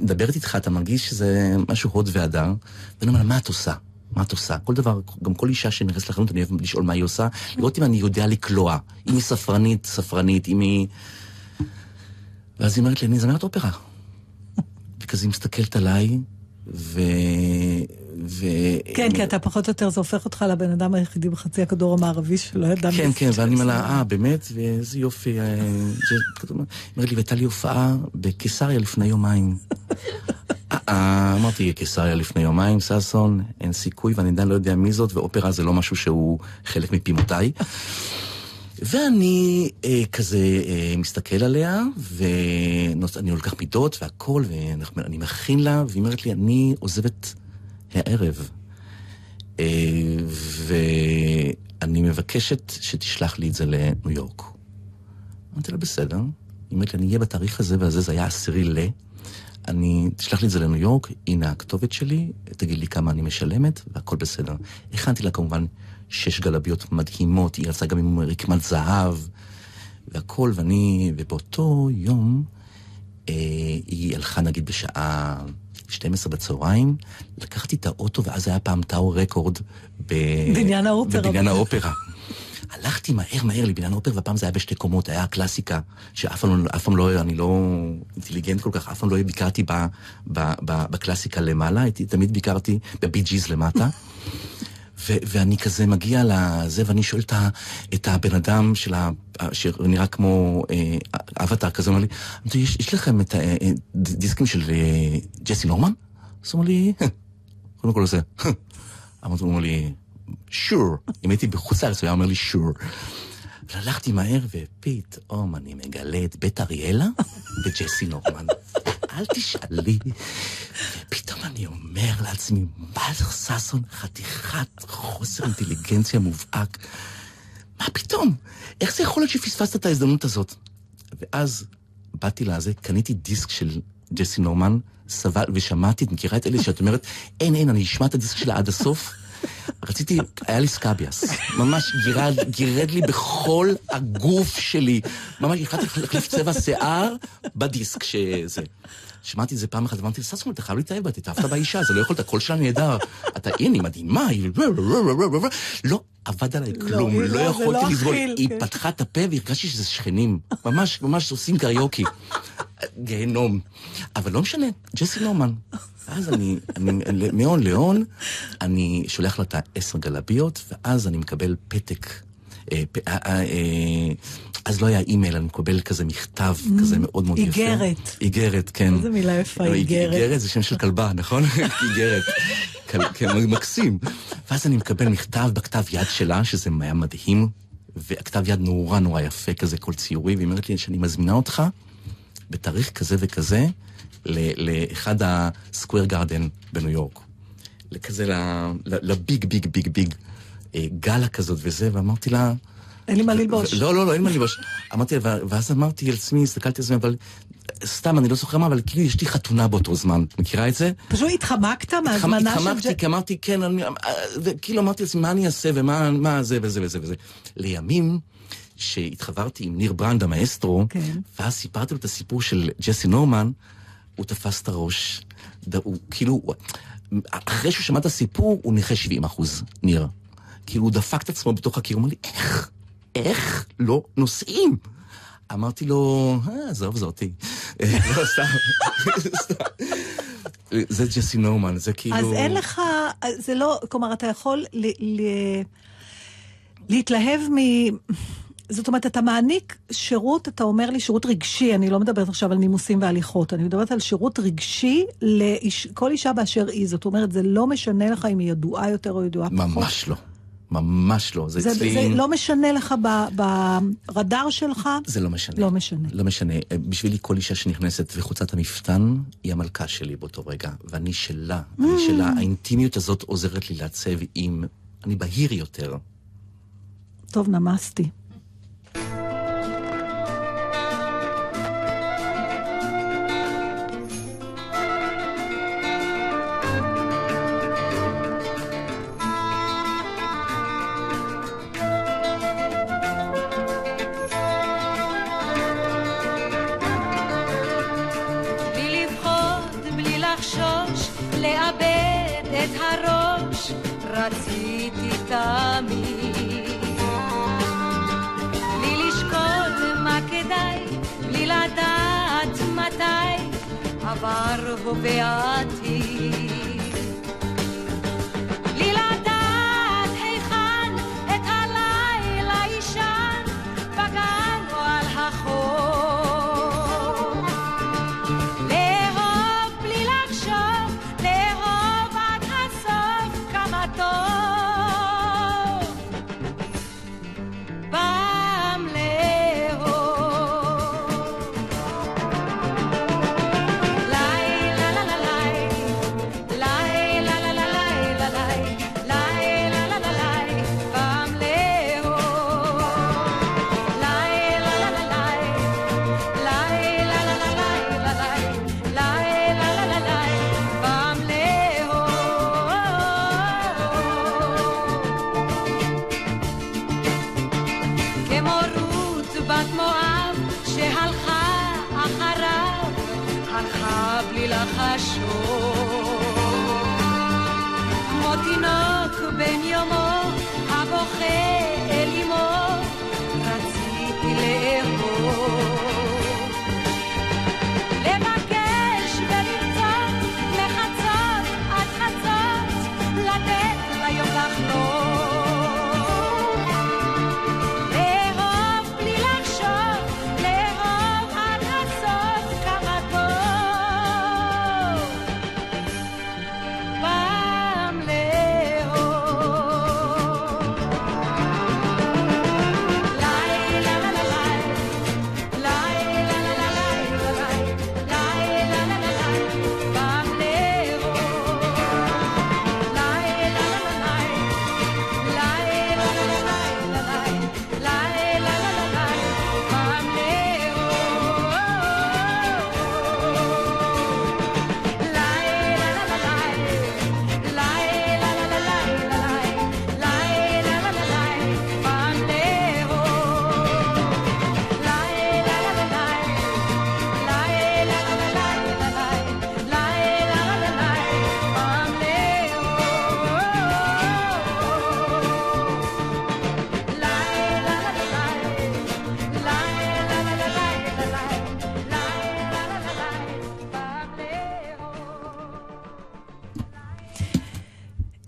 מדברת איתך, אתה מרגיש שזה משהו הוד והדר. ואני אומר לה, מה את עושה? מה את עושה? כל דבר, גם כל אישה שנכנסת לחנות, אני אוהב לשאול מה היא עושה, לראות אם אני יודע לקלוע. אם היא ספרנית, ספרנית, אם היא... ואז היא אומרת לי, אני זמרת אופרה. וכזה היא מסתכלת עליי, ו... ו... כן, כי אתה פחות או יותר, זה הופך אותך לבן אדם היחידי בחצי הכדור המערבי שלא ידע כן, כן. ואני אומר לה, אה, באמת? ואיזה יופי. אה, היא אומרת לי, והייתה לי הופעה בקיסריה לפני יומיים. אה, אה, אמרתי, קיסריה לפני יומיים, ששון, אין סיכוי, ואני עדיין לא יודע מי זאת, ואופרה זה לא משהו שהוא חלק מפימותיי. ואני אה, כזה אה, מסתכל עליה, ואני לוקח מידות והכל, ואני מכין לה, והיא אומרת לי, אני עוזבת הערב. אה, ואני מבקשת שתשלח לי את זה לניו יורק. אמרתי לה, בסדר. היא אומרת לי, אני אהיה בתאריך הזה והזה, זה היה עשירי ל... אני, תשלח לי את זה לניו יורק, הנה הכתובת שלי, תגיד לי כמה אני משלמת, והכל בסדר. הכנתי לה כמובן שש גלביות מדהימות, היא רצה גם עם רקמת זהב, והכל, ואני, ובאותו יום, אה, היא הלכה נגיד בשעה 12 בצהריים, לקחתי את האוטו, ואז היה פעם טאו רקורד ב... בניין האופרה. בבניין האופרה. הלכתי מהר מהר לבניין האופרה, והפעם זה היה בשתי קומות, היה הקלאסיקה, שאף פעם, לא- פעם לא, אני לא אינטליגנט כל כך, אף פעם לא ביקרתי ב, ב, ב, בקלאסיקה למעלה, הייתי, תמיד ביקרתי בבי ג'יז למטה. ו- ואני כזה מגיע לזה, ואני שואל את, ה- את הבן אדם של ה... שנראה כמו אה, אבטאר כזה, אומר לי, "אמרתי, יש, יש לכם את הדיסקים של אה, ג'סי נורמן? אז הוא אומר לי, קודם כל זה. אמרתי, הוא אומר לי, שור. אם הייתי בחוץ לארץ, הוא היה אומר לי שור. והלכתי מהר, ופתאום אני מגלה את בית אריאלה וג'סי נורמן. אל תשאלי. ופתאום אני אומר לעצמי, מה ששון? חתיכת חוסר אינטליגנציה מובהק. מה פתאום? איך זה יכול להיות שפספסת את ההזדמנות הזאת? ואז באתי לזה, קניתי דיסק של ג'סי נורמן, סבל, ושמעתי, את מכירה את אלה שאת אומרת, אין, אין, אני אשמע את הדיסק שלה עד הסוף. רציתי, היה לי סקביאס, ממש גירד, גירד לי בכל הגוף שלי, ממש החלטתי להחליף צבע שיער בדיסק שזה. שמעתי את זה פעם אחת, ואמרתי, ששון, אתה חייב להתאהב בה, התאהבת באישה, זה לא יכולת, הקול שלה נהדר. אתה, הנה, היא מדהימה, היא... לא עבד עליי כלום, היא לא לא- יכולתי לא לסבול. היא כן. פתחה את הפה והרגשתי שזה שכנים. ממש, ממש עושים קריוקי. גיהנום. אבל לא משנה, ג'סי נורמן. ואז אני, אני מהון להון, אני שולח לה את העשר גלביות, ואז אני מקבל פתק. אה, אה, אה, אז לא היה אימייל, אני מקבל כזה מכתב כזה מאוד מאוד יפה. איגרת. איגרת, כן. איזה מילה יפה, לא, איגרת. איגרת זה שם של כלבה, נכון? איגרת. כן, מקסים. ואז אני מקבל מכתב בכתב יד שלה, שזה היה מדהים, והכתב יד נורא נורא יפה כזה, כל ציורי, והיא אומרת לי שאני מזמינה אותך בתאריך כזה וכזה לאחד הסקוויר גארדן בניו יורק. ל- לביג ביג ביג ביג אה, גלה כזאת וזה, ואמרתי לה... אין לי מה ללבוש. לא, לא, לא, אין מה ללבוש. אמרתי, לה, ואז אמרתי על עצמי, הסתכלתי על עצמי, אבל סתם, אני לא זוכר מה, אבל כאילו יש לי חתונה באותו זמן. מכירה את זה? פשוט התחמקת מהזמנה של... התחמקתי, כי אמרתי, כן, אני, וכאילו אמרתי לעצמי, מה אני אעשה ומה מה זה וזה וזה וזה. לימים, שהתחברתי עם ניר ברנד, המאסטרו, כן. ואז סיפרתי לו את הסיפור של ג'סי נורמן, הוא תפס את הראש. הוא כאילו, אחרי שהוא שמע את הסיפור, הוא נכה 70 אחוז, ניר. כאילו, הוא דפק את עצמו בתוך הקיר, הוא אמר לי, איך? איך לא נוסעים? אמרתי לו, אה, עזוב זאתי. לא, סתם. זה ג'סי נורמן, זה כאילו... אז אין לך, זה לא, כלומר, אתה יכול ל, ל, להתלהב מ... זאת אומרת, אתה מעניק שירות, אתה אומר לי שירות רגשי, אני לא מדברת עכשיו על נימוסים והליכות, אני מדברת על שירות רגשי לכל אישה באשר היא. זאת אומרת, זה לא משנה לך אם היא ידועה יותר או ידועה פחות. ממש לא. ממש לא. זה זה, אצלי... זה לא משנה לך ב, ברדאר שלך? זה לא משנה. לא משנה. לא משנה. בשבילי כל אישה שנכנסת וחוצת המפתן, היא המלכה שלי באותו רגע. ואני שלה. Mm. אני שלה. האינטימיות הזאת עוזרת לי לעצב עם... אני בהיר יותר. טוב, נמסתי.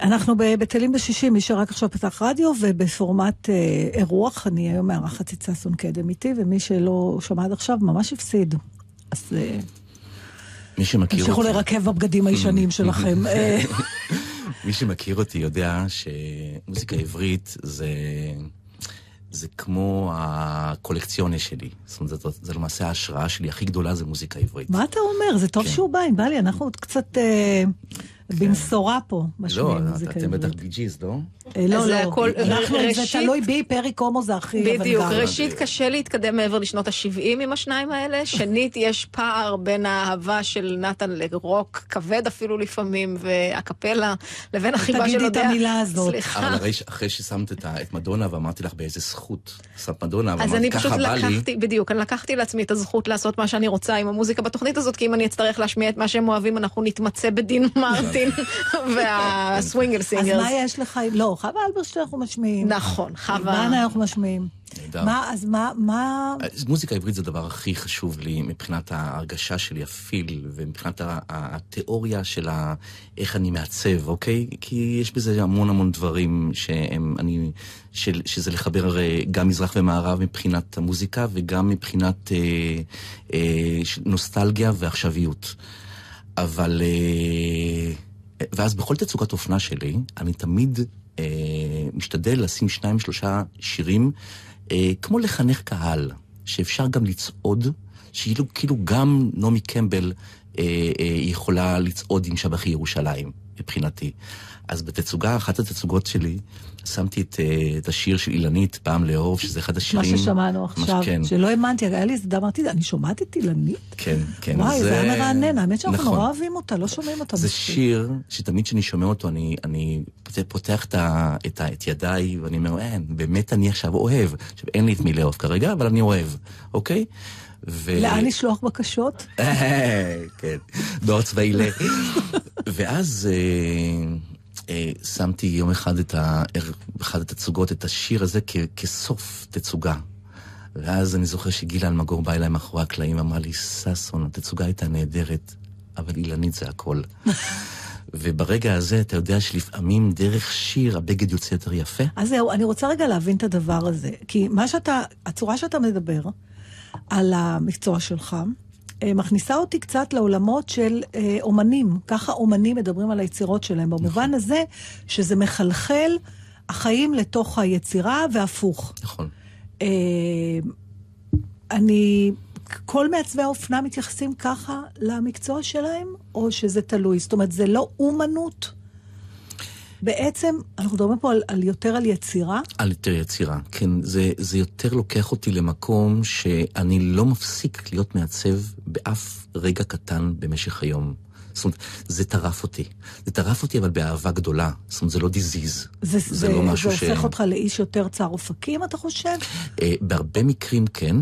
אנחנו בבטלים בשישי, מי שרק עכשיו פתח רדיו, ובפורמט אה, אירוח, אני היום מארחת את ששון קדם איתי, ומי שלא שמע עד עכשיו ממש הפסיד. אז אה, מי שמכיר תמשיכו אותי, לרכב בבגדים הישנים שלכם. אה, מי שמכיר אותי יודע שמוזיקה עברית זה... זה כמו הקולקציונה שלי. זאת אומרת, זה, זה למעשה ההשראה שלי הכי גדולה זה מוזיקה עברית. מה אתה אומר? זה טוב כן. שהוא בא, אם בא לי, אנחנו עוד קצת אה, במשורה פה, לא, משמיעים מוזיקה אתם בטח עברית. בי ג'יז, לא? אה, לא, לא, אנחנו, זה תלוי בי, פרי קומו זה הכי בדיוק. ראשית קשה להתקדם מעבר לשנות ה-70 עם השניים האלה, שנית יש פער בין האהבה של נתן לרוק כבד אפילו לפעמים, והקפלה, לבין החיבה תגידי של את יודע... המילה הזאת. סליחה. אבל אחרי, ששמת את, את מדונה ואמרתי לך באיזה זכות שמת מדונה, אז ואמרתי אני פשוט ככה בא לי, לקחתי, בדיוק, אני לקחתי לעצמי את הזכות לעשות מה שאני רוצה עם המוזיקה בתוכנית הזאת, כי אם אני אצטרך להשמיע את מה שהם אוהבים, אנחנו נתמצא בדין מרטין והסווינגל סינגרס. מה יש לך? לא, חווה אלברשטיין אנחנו משמיעים. נכון, חווה. בנה אנחנו משמיעים. נהדר. מה, אז מה, מה... אז מוזיקה עברית זה הדבר הכי חשוב לי מבחינת ההרגשה שלי, הפיל, ומבחינת התיאוריה של ה- איך אני מעצב, אוקיי? כי יש בזה המון המון דברים שהם, אני, של, שזה לחבר גם מזרח ומערב מבחינת המוזיקה, וגם מבחינת אה, אה, נוסטלגיה ועכשוויות. אבל... אה, ואז בכל תצוגת אופנה שלי, אני תמיד אה, משתדל לשים שניים, שלושה שירים, אה, כמו לחנך קהל, שאפשר גם לצעוד, שכאילו כאילו גם נעמי קמבל אה, אה, יכולה לצעוד עם שבחי ירושלים, מבחינתי. אז בתצוגה, אחת התצוגות שלי, שמתי את, אה, את השיר של אילנית, פעם לאהוב, שזה אחד מה השירים... ששמענו ממש עכשיו, כן, שלא האמנתי, היה לי איזה אמרתי, אני שומעת את אילנית? כן, כן. וואי, זה היה מרענן, האמת שאנחנו נכון. נורא אוהבים אותה, לא שומעים אותה זה מספיק. שיר שתמיד כשאני שומע אותו, אני, אני פות- פותח את, ה, את, ה, את ידיי, ואני אומר, אין, באמת אני עכשיו אוהב. עכשיו, אין לי את מי לאהוב כרגע, אבל אני אוהב, אוקיי? ו... לאן לשלוח בקשות? כן, דור צבאי ל... ואז אה, שמתי יום אחד את ה... באחד התצוגות את השיר הזה כ... כסוף תצוגה. ואז אני זוכר שגילה אלמגור באה אליי מאחורי הקלעים ואמרה לי, ששון, התצוגה הייתה נהדרת, אבל אילנית זה הכל. וברגע הזה אתה יודע שלפעמים דרך שיר הבגד יוצא יותר יפה. אז זהו, אני רוצה רגע להבין את הדבר הזה. כי מה שאתה, הצורה שאתה מדבר על המקצוע שלך, אה, מכניסה אותי קצת לעולמות של אה, אומנים. ככה אומנים מדברים על היצירות שלהם, במובן הזה שזה מחלחל החיים לתוך היצירה והפוך. נכון. אה, אני... כל מעצבי האופנה מתייחסים ככה למקצוע שלהם, או שזה תלוי? זאת אומרת, זה לא אומנות? בעצם, אנחנו מדברים פה על, על יותר על יצירה. על יותר יצירה, כן. זה, זה יותר לוקח אותי למקום שאני לא מפסיק להיות מעצב באף רגע קטן במשך היום. זאת אומרת, זה טרף אותי. זה טרף אותי, אבל באהבה גדולה. זאת אומרת, זה לא דיזיז. זה, זה זה, לא משהו זה ש... הופך אותך לאיש יותר צר אופקים, אתה חושב? אה, בהרבה מקרים כן,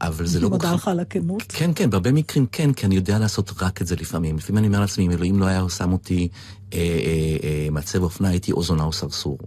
אבל זה לא... מודה לך על הכנות. כן, כן, בהרבה מקרים כן, כי אני יודע לעשות רק את זה לפעמים. לפעמים אני אומר לעצמי, אם אלוהים לא היה שם אותי אה, אה, אה, מעצב אופנה, הייתי או זונה או סרסור.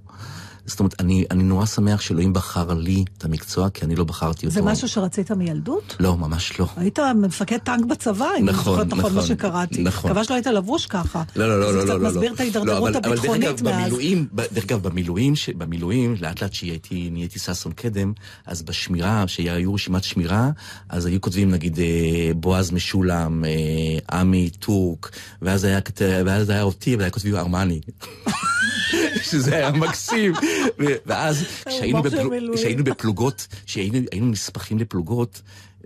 זאת אומרת, אני, אני נורא שמח שאלוהים בחר לי את המקצוע, כי אני לא בחרתי אותו. זה משהו שרצית מילדות? לא, ממש לא. היית מפקד טנק בצבא, אם נכון, זוכרת נכון מה נכון, שקראתי. נכון. מקווה שלא היית לבוש ככה. לא, לא, לא, לא, לא, זה לא. קצת מסביר את ההידרדרות לא, אבל- אבל הביטחונית מאז. ב- דרך אגב, במילואים, במילואים, לאט לאט שהייתי, נהייתי ששון קדם, אז בשמירה, שהיו רשימת שמירה, אז היו כותבים נגיד אה, בועז משולם, אה, עמי טורק, ואז היה, ואז היה אותי, והיה כותבים ארמני. שזה היה מקסים. ואז כשהיינו, של בפל... מילואים. כשהיינו בפלוגות, כשהיינו היינו נספחים לפלוגות,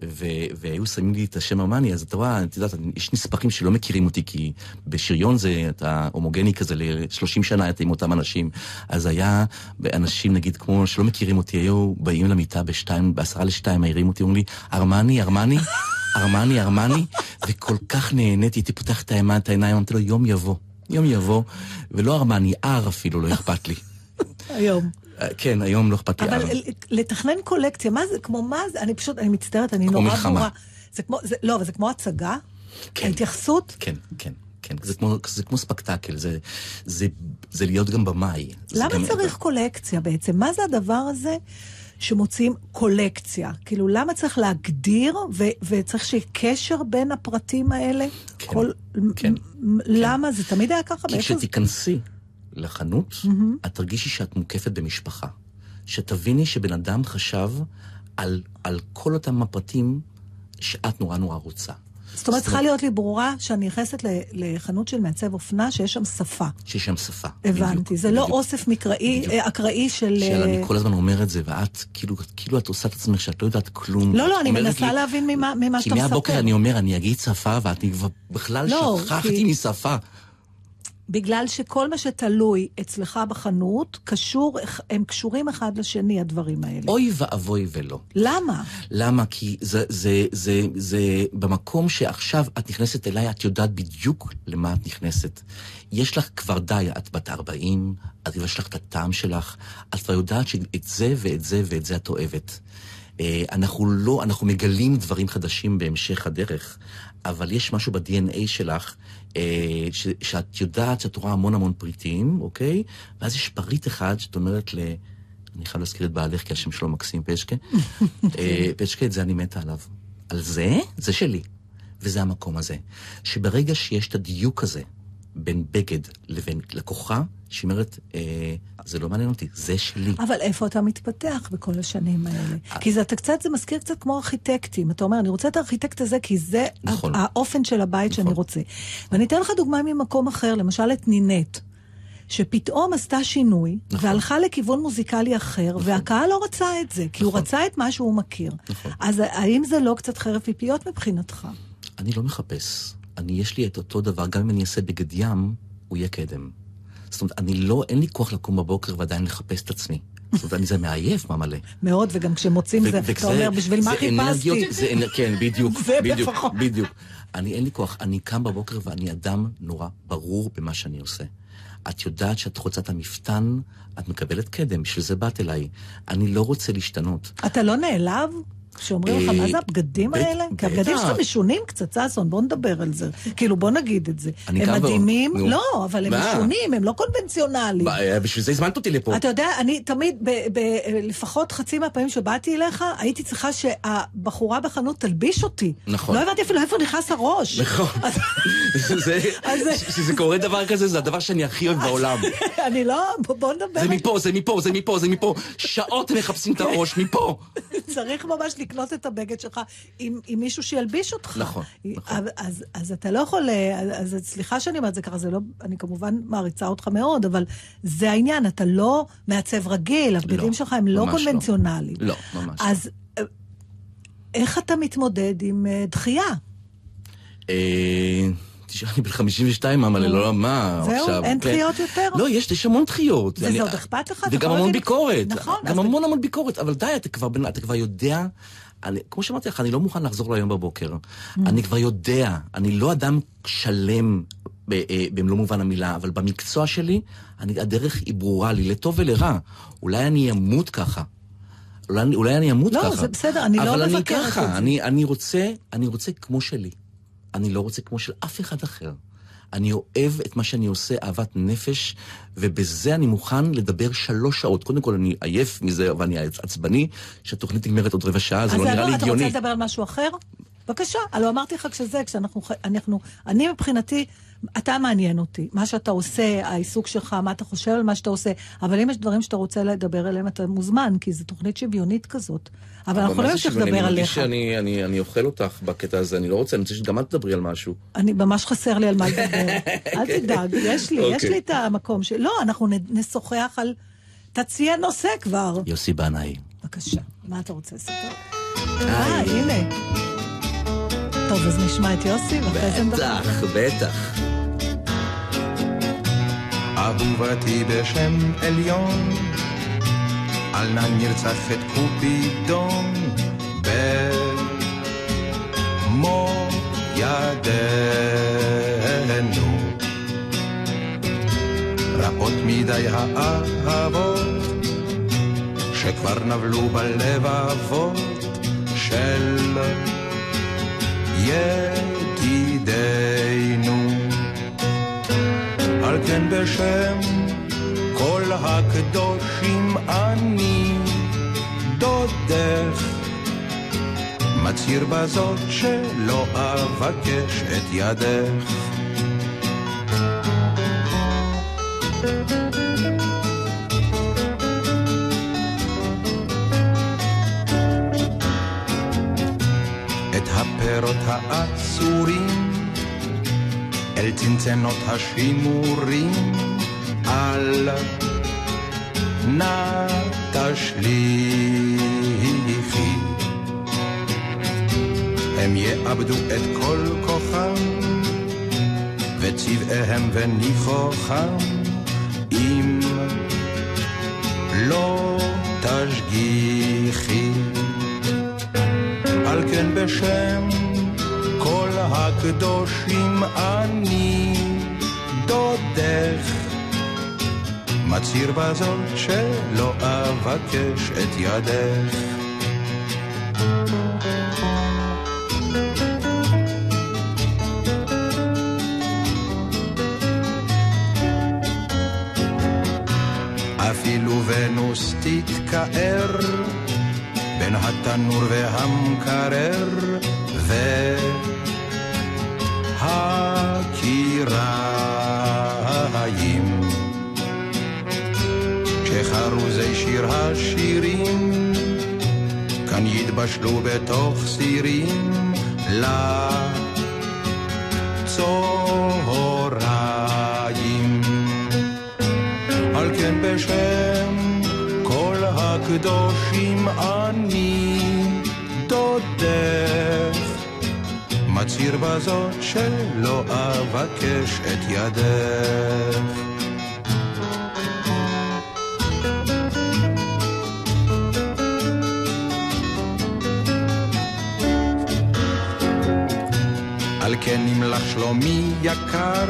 ו... והיו שמים לי את השם ארמני, אז אתה רואה, את יודעת, יש נספחים שלא מכירים אותי, כי בשריון זה, אתה הומוגני כזה, ל-30 שנה אתה עם אותם אנשים. אז היה אנשים, נגיד, כמו שלא מכירים אותי, היו באים למיטה בשתיים, בעשרה לשתיים, מעירים אותי, אומרים לי, ארמני, ארמני, ארמני, ארמני, וכל כך נהניתי, הייתי פותח את העיניים, אמרתי לו, יום יבוא, יום יבוא, ולא ארמני, אר אפילו לא אכפת לי. היום. כן, היום לא אכפת לי אבל אר. לתכנן קולקציה, מה זה, כמו מה זה, אני פשוט, אני מצטערת, אני נורא מלחמה. ברורה. זה כמו, זה, לא, אבל זה כמו הצגה? כן. ההתייחסות? כן, כן, כן. זה כמו, זה כמו ספקטקל, זה, זה, זה להיות גם במאי. למה גם- צריך קולקציה בעצם? מה זה הדבר הזה שמוציאים קולקציה? כאילו, למה צריך להגדיר, ו- וצריך שיהיה קשר בין הפרטים האלה? כן, כל, כן, מ- למה? זה תמיד היה ככה? כי זה? כשתיכנסי לחנות, את תרגישי שאת מוקפת במשפחה. שתביני שבן אדם חשב על, על כל אותם הפרטים שאת נורא נורא רוצה. זאת אומרת, צריכה להיות לי ברורה שאני נכנסת לחנות של מעצב אופנה שיש שם שפה. שיש שם שפה. הבנתי. זה לא. אוסף מקראי. אה, אקראי של... אה, אני כל הזמן אומר את זה, ואת, כאילו, כאילו את עושה את עצמך שאת לא יודעת כלום. לא, לא, אני מנסה להבין ממה כי שאתה מספר. מהבוקר אני אומר, אני אגיד שפה, ואת כבר בכלל לא, שכחתי כי- משפה. בגלל שכל מה שתלוי אצלך בחנות, קשור, הם קשורים אחד לשני, הדברים האלה. אוי ואבוי ולא. למה? למה? כי זה, זה, זה, זה במקום שעכשיו את נכנסת אליי, את יודעת בדיוק למה את נכנסת. יש לך כבר די, את בת 40, את יש לך את הטעם שלך, את כבר יודעת שאת זה ואת זה ואת זה את אוהבת. אה, אנחנו לא, אנחנו מגלים דברים חדשים בהמשך הדרך, אבל יש משהו ב-DNA שלך, אה, ש, שאת יודעת שאת רואה המון המון פריטים, אוקיי? ואז יש פריט אחד שאת אומרת ל... אני חייב להזכיר את בעלך, כי השם שלו מקסים פשקה. אה, פשקה, את זה אני מתה עליו. על זה, זה שלי. וזה המקום הזה. שברגע שיש את הדיוק הזה בין בגד לבין לקוחה, שהיא אומרת, אה, זה לא מעניין אותי, זה שלי. אבל איפה אתה מתפתח בכל השנים האלה? כי זה אתה קצת, זה מזכיר קצת כמו ארכיטקטים. אתה אומר, אני רוצה את הארכיטקט הזה כי זה נכון. האופן של הבית שאני נכון. רוצה. ואני אתן לך דוגמה ממקום אחר, למשל את נינט. שפתאום עשתה שינוי, נכון. והלכה לכיוון מוזיקלי אחר, והקהל לא רצה את זה, כי הוא נכון. רצה את מה שהוא מכיר. נכון. אז האם זה לא קצת חרב פיפיות מבחינתך? אני לא מחפש. אני, יש לי את אותו דבר, גם אם אני אעשה בגד ים, הוא יהיה קדם. זאת אומרת, אני לא, אין לי כוח לקום בבוקר ועדיין לחפש את עצמי. זאת אומרת, אני זה מעייף, מה מלא. מאוד, וגם כשמוצאים זה, אתה אומר, בשביל מה חיפשתי? כן, בדיוק, בדיוק. בדיוק. אני, אין לי כוח, אני קם בבוקר ואני אדם נורא ברור במה שאני עושה. את יודעת שאת רוצה את המפתן, את מקבלת קדם, בשביל זה באת אליי. אני לא רוצה להשתנות. אתה לא נעלב? כשאומרים לך, אה, מה זה הבגדים האלה? כי הבגדים. שלך משונים קצת, ששון, בוא נדבר על זה. כאילו, בוא נגיד את זה. הם מדהימים. לא, אבל הם? משונים, הם לא קונבנציונליים. אה, בשביל זה הזמנת אותי לפה. אתה יודע, אני תמיד, לפחות חצי מהפעמים שבאתי אליך, הייתי צריכה שהבחורה בחנות תלביש אותי. נכון. לא הבנתי אפילו איפה נכנס הראש. נכון. שזה קורה דבר כזה, זה הדבר שאני הכי אוהב בעולם. אני לא, בוא- נדבר. זה מפה, זה מפה, זה מפה, זה מפה. שעות מחפשים את הראש, מפה. צריך ממש לקנות את הבגד שלך עם, עם מישהו שילביש אותך. נכון, נכון. אז, אתה לא יכול, אה, אז סליחה שאני אומרת זה ככה, זה לא, אני כמובן מעריצה אותך מאוד, אבל זה העניין, אתה לא מעצב רגיל, הבגדים לא, שלך הם לא לא. קונבנציונליים. לא, ממש לא. אז אה, איך אתה מתמודד עם אה, דחייה? אה, תשמע, אני בן 52, אמא, לא, מה זהו? עכשיו? אין כן. דחיות יותר? לא, יש, המון דחיות. וזה עוד אכפת לך? וגם יכול המון ביקורת. נכון, גם המון המון ביקורת, אבל די, אתה כבר, יודע... אני, כמו שאמרתי לך, אני לא מוכן לחזור להיום בבוקר. Mm. אני כבר יודע, אני לא אדם שלם אה, במלוא מובן המילה, אבל במקצוע שלי, אני, הדרך היא ברורה לי, לטוב ולרע. אולי אני אמות ככה. אולי, אולי אני אמות לא, ככה. זה בסדר, אני לא אבל אני מבקרת ככה, את זה. אני, אני רוצה, אני רוצה כמו שלי. אני לא רוצה כמו של אף אחד אחר. אני אוהב את מה שאני עושה, אהבת נפש, ובזה אני מוכן לדבר שלוש שעות. קודם כל, אני עייף מזה, ואני עצבני, שהתוכנית נגמרת עוד רבע שעה, זה אז לא נראה לי אתה הגיוני. רוצה לדבר על משהו אחר? בבקשה. הלוא אמרתי לך כשזה, כשאנחנו, אנחנו, אני מבחינתי, אתה מעניין אותי. מה שאתה עושה, העיסוק שלך, מה אתה חושב על מה שאתה עושה. אבל אם יש דברים שאתה רוצה לדבר עליהם, אתה מוזמן, כי זו תוכנית שוויונית כזאת. אבל אנחנו לא נמשיך לדבר עליך. שאני אני, אני אוכל אותך בקטע הזה, אני לא רוצה, אני רוצה שגם את תדברי על משהו. אני ממש חסר לי על מה לדבר. אל תדאג, יש לי, יש אוקיי. לי את המקום של... לא, אנחנו נשוחח על... תציע נושא כבר. יוסי בנאי. בבקשה, מה אתה רוצה לספר? אה, הנה. טוב, אז נשמע את יוסי, ואחרי זה נדבר. בטח, בטח. אהובתי בשם עליון, על נא נרצח את קופידון, במו ידינו. רעות מדי האהבות, שכבר נבלו בלבבות של ידידינו. על כן בשם הקדושים אני דודך. מצהיר בזאת שלא אבקש את ידך. את הפירות האצורים אל צנצנות השימורים על נא תשליכי. הם יאבדו את כל כוחם, וצבעיהם וניחוחם, אם לא תשגיחי. על כן בשם כל הקדושים אני מצהיר בזאת שלא אבקש את ידך. אפילו ונוס תתקער בין התנור והמקרר כשחרוזי שיר השירים כאן יתבשלו בתוך סירים לצהריים. על כן בשם כל הקדושים אני דודך מצהיר בזאת שלא אבקש את ידך. נמלך שלומי יקר,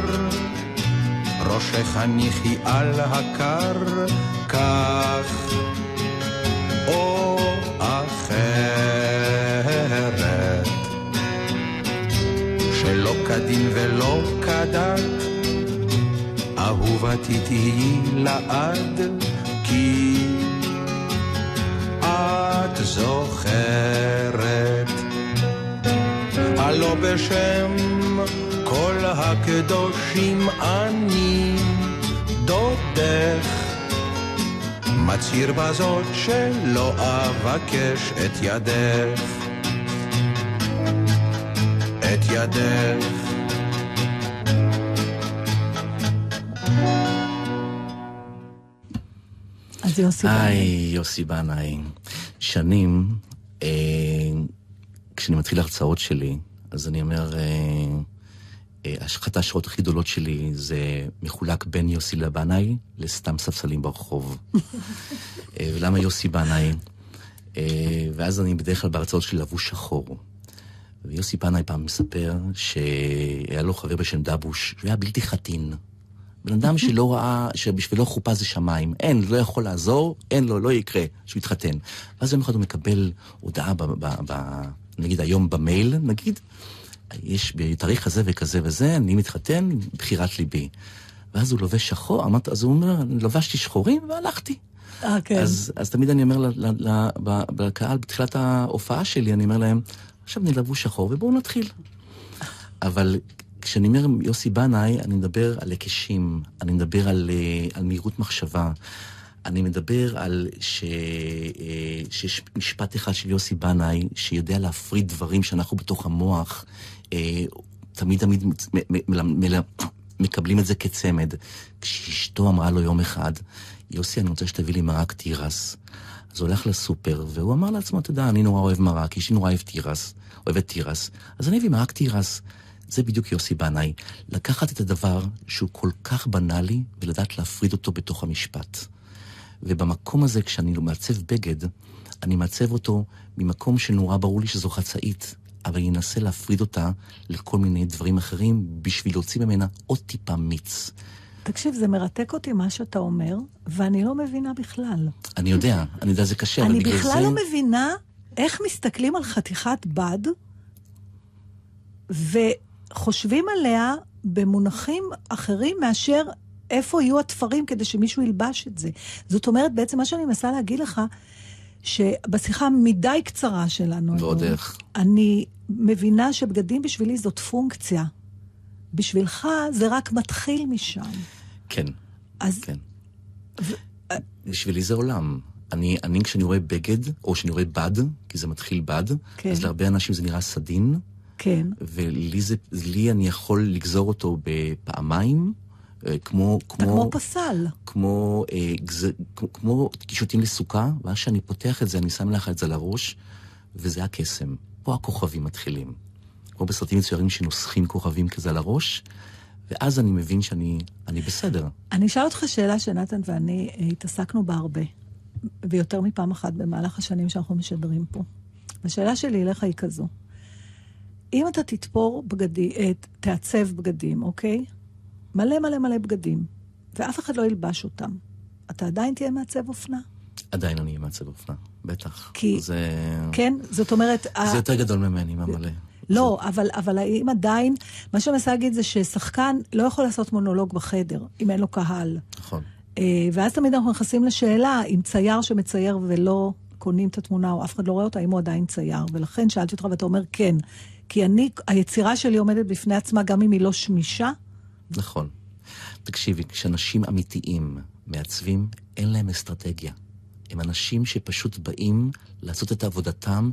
ראשך הניחי על הקר, כך או אחרת. שלא כדין ולא כדת, אהובתי תהיי לעד, כי את זוכרת. הלא בשם כל הקדושים אני דודך מצהיר בזאת שלא אבקש את ידך את ידך אז יוסי היי, בנאי. יוסי בנאי. שנים, אה, כשאני מתחיל הרצאות שלי, אז אני אומר, אה, אה, אחת ההשראות הכי גדולות שלי זה מחולק בין יוסי לבנאי לסתם ספסלים ברחוב. אה, ולמה יוסי בנאי? אה, ואז אני בדרך כלל בהרצאות שלי לבוש שחור. ויוסי בנאי פעם מספר שהיה לו חבר בשם דבוש, שהוא היה בלתי חתין. בן אדם שלא ראה, שבשבילו חופה זה שמיים. אין, לא יכול לעזור, אין לו, לא יקרה שהוא יתחתן. ואז יום אחד הוא מקבל הודעה, ב, ב, ב, נגיד היום במייל, נגיד, יש בתאריך כזה וכזה וזה, אני מתחתן, בחירת ליבי. ואז הוא לובש שחור, אמרת, אז הוא אומר, לבשתי שחורים והלכתי. אה, כן. אז, אז תמיד אני אומר ל, ל, ל, ב- בקהל, בתחילת ההופעה שלי, אני אומר להם, עכשיו אני לבוש שחור ובואו נתחיל. אבל כשאני אומר יוסי בנאי, אני מדבר על היקשים, אני מדבר על, אה, על מהירות מחשבה. אני מדבר על ש... אה, שיש משפט אחד של יוסי בנאי, שיודע להפריד דברים שאנחנו בתוך המוח, אה, תמיד תמיד מקבלים את זה כצמד. כשאשתו אמרה לו יום אחד, יוסי, אני רוצה שתביא לי מרק תירס. אז הוא הלך לסופר, והוא אמר לעצמו, אתה יודע, אני נורא אוהב מרק, אשתי נורא אוהב תירס, אוהבת תירס, אז אני אביא מרק תירס. זה בדיוק יוסי בנאי, לקחת את הדבר שהוא כל כך בנאלי, ולדעת להפריד אותו בתוך המשפט. ובמקום הזה, כשאני מעצב בגד, אני מעצב אותו ממקום שנורא ברור לי שזו חצאית, אבל אני אנסה להפריד אותה לכל מיני דברים אחרים, בשביל להוציא ממנה עוד טיפה מיץ. תקשיב, זה מרתק אותי מה שאתה אומר, ואני לא מבינה בכלל. אני יודע, אני יודע, זה קשה, אבל אני בגלל בכלל זה... לא מבינה איך מסתכלים על חתיכת בד וחושבים עליה במונחים אחרים מאשר איפה יהיו התפרים כדי שמישהו ילבש את זה. זאת אומרת, בעצם מה שאני מנסה להגיד לך, שבשיחה המדי קצרה שלנו, ועוד איך. אני מבינה שבגדים בשבילי זאת פונקציה. בשבילך זה רק מתחיל משם. כן, אז כן. בשבילי זה עולם. אני, אני כשאני רואה בגד, או כשאני רואה בד, כי זה מתחיל בד, כן. אז להרבה אנשים זה נראה סדין, כן. ולי זה, לי אני יכול לגזור אותו בפעמיים, אה, כמו, אתה כמו, כמו פסל. כמו, אה, גז, כמו, כמו קישוטים לסוכה, ואז כשאני פותח את זה, אני שם לך את זה על הראש, וזה הקסם. פה הכוכבים מתחילים. כמו בסרטים מצוירים שנוסחים כוכבים כזה על הראש, ואז אני מבין שאני אני בסדר. אני אשאל אותך שאלה שנתן ואני אה, התעסקנו בה הרבה, ויותר מפעם אחת במהלך השנים שאנחנו משדרים פה. השאלה שלי אליך היא כזו. אם אתה תתפור בגדים, תעצב בגדים, אוקיי? מלא מלא מלא בגדים, ואף אחד לא ילבש אותם, אתה עדיין תהיה מעצב אופנה? עדיין אני אהיה מעצב אופנה, בטח. כי- זה... כן? זאת אומרת... זה יותר גדול ממני, מה מלא. לא, אבל, אבל האם עדיין, מה שאני מנסה להגיד זה ששחקן לא יכול לעשות מונולוג בחדר, אם אין לו קהל. נכון. אה, ואז תמיד אנחנו נכנסים לשאלה, אם צייר שמצייר ולא קונים את התמונה, או אף אחד לא רואה אותה, האם הוא עדיין צייר. ולכן שאלתי אותך, ואתה אומר כן. כי אני, היצירה שלי עומדת בפני עצמה, גם אם היא לא שמישה. נכון. תקשיבי, כשאנשים אמיתיים מעצבים, אין להם אסטרטגיה. הם אנשים שפשוט באים לעשות את עבודתם,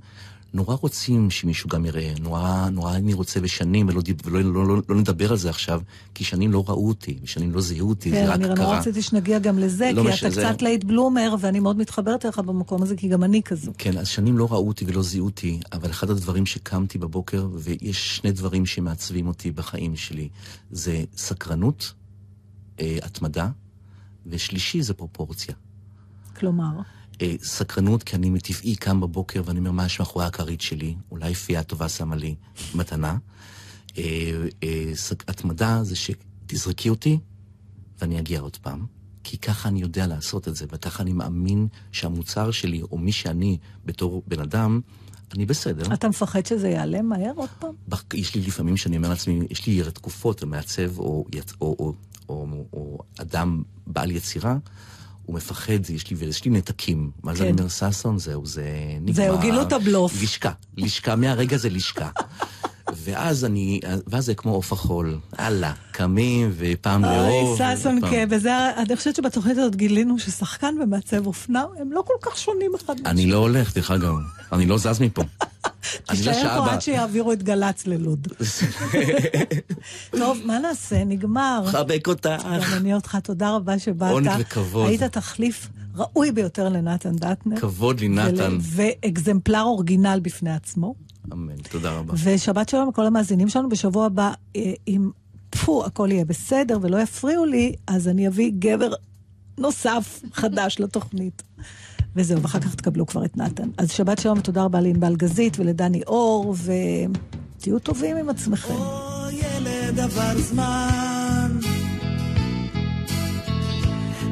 נורא רוצים שמישהו גם יראה, נורא, נורא אני רוצה בשנים, ולא, ולא לא, לא, לא נדבר על זה עכשיו, כי שנים לא ראו אותי, ושנים לא זיהו אותי, כן, זה רק אני קרה. נורא רציתי שנגיע גם לזה, לא כי אתה זה- קצת late bloomer, ואני מאוד מתחברת אליך במקום הזה, כי גם אני כזו. כן, אז שנים לא ראו אותי ולא זיהו אותי, אבל אחד הדברים שקמתי בבוקר, ויש שני דברים שמעצבים אותי בחיים שלי, זה סקרנות, אה, התמדה, ושלישי זה פרופורציה. כלומר, אה, סקרנות, כי אני מטבעי קם בבוקר ואני אומר, מה יש מאחורי הכרית שלי? אולי פייה טובה שמה לי מתנה. אה, אה, סק- התמדה זה שתזרקי אותי ואני אגיע עוד פעם. כי ככה אני יודע לעשות את זה, וככה אני מאמין שהמוצר שלי, או מי שאני בתור בן אדם, אני בסדר. אתה מפחד שזה ייעלם מהר עוד פעם? יש לי לפעמים שאני אומר לעצמי, יש לי תקופות, מעצב או, יצ- או, או, או, או אדם בעל יצירה, הוא מפחד, יש לי, ויש לי נתקים. מה זה כן. אני אומר, ששון? זהו, זה נגמר. זהו, גילו את הבלוף. לשכה, לשכה, מהרגע זה לשכה. ואז אני, ואז זה כמו עוף החול. הלאה, קמים ופעם לאור. אוי, ששון, כן, וזה, אני חושבת שבתוכנית הזאת גילינו ששחקן ומעצב אופנה הם לא כל כך שונים אחד אני לא הולך, דרך אגב. אני לא זז מפה. לא תישאר פה. עד שיעבירו את גל"צ ללוד. טוב, מה נעשה? נגמר. מחבק אותך. גם אני אותך, תודה רבה שבאת. עונג וכבוד. היית תחליף ראוי ביותר לנתן דטנר. כבוד לי, נתן. ואקזמפלר אורגינל בפני עצמו. אמן, תודה רבה. ושבת שלום לכל המאזינים שלנו. בשבוע הבא, אה, אם טפו, הכל יהיה בסדר ולא יפריעו לי, אז אני אביא גבר נוסף, חדש לתוכנית. וזהו, ואחר כך תקבלו כבר את נתן. אז שבת שלום ותודה רבה לענבל גזית ולדני אור, ותהיו טובים עם עצמכם. או ילד עבר זמן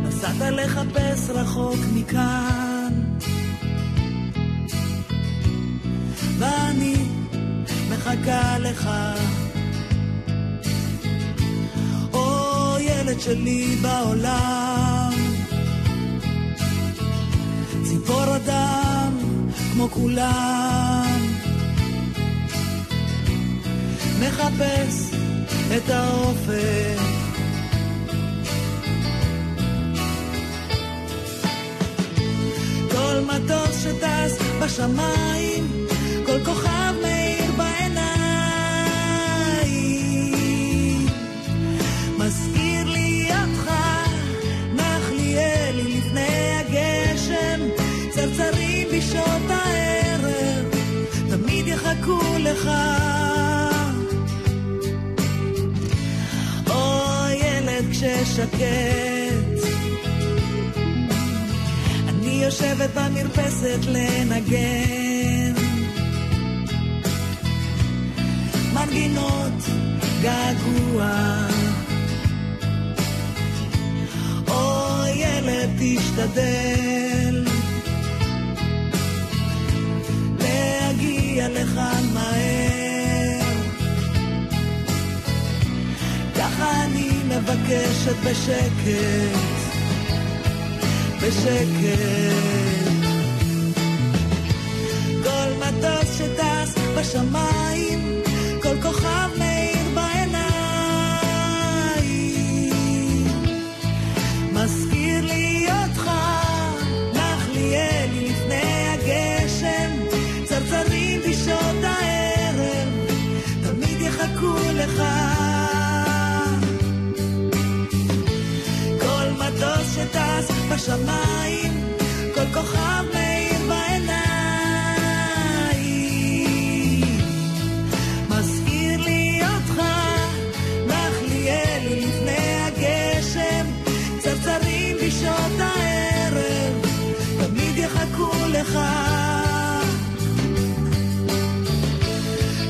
נסעת לחפש רחוק מכאן ואני מחכה לך. או ילד שלי בעולם. ציפור אדם כמו כולם. מחפש את האופק. כל מטוס שטס בשמיים, כששקט. אני יושבת במרפסת לנגן. מנגינות געגוע. או ילד תשתדל להגיע לכאן מהר. ככה אני מבקשת בשקט, בשקט. כל מטוס שטס בשמיים, בשמיים, כל כוכב מאיר בעיניים. מזכיר לי אותך, לך לי אלו לפני הגשם, צרצרים בשעות הערב, תמיד יחכו לך.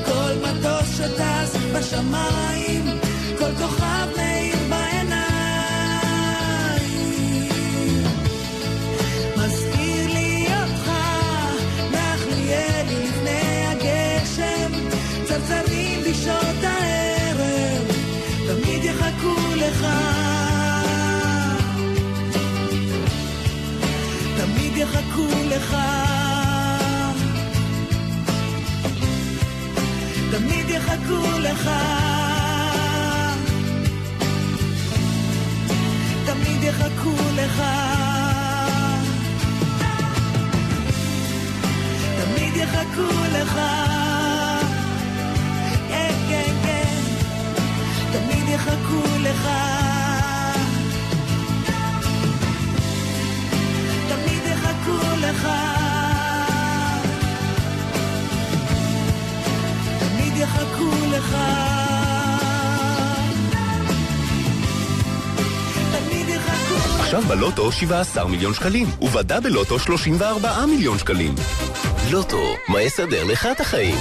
כל מטוס שטס בשמיים, כל כוכב מאיר תמיד יחכו לך. תמיד יחכו לך. תמיד יחכו לך. כן, כן, כן. תמיד יחכו לך. תמיד יחכו לך. יחכו לך. עכשיו בלוטו 17 מיליון שקלים, ובדה בלוטו 34 מיליון שקלים. לוטו, מה יסדר לך את החיים?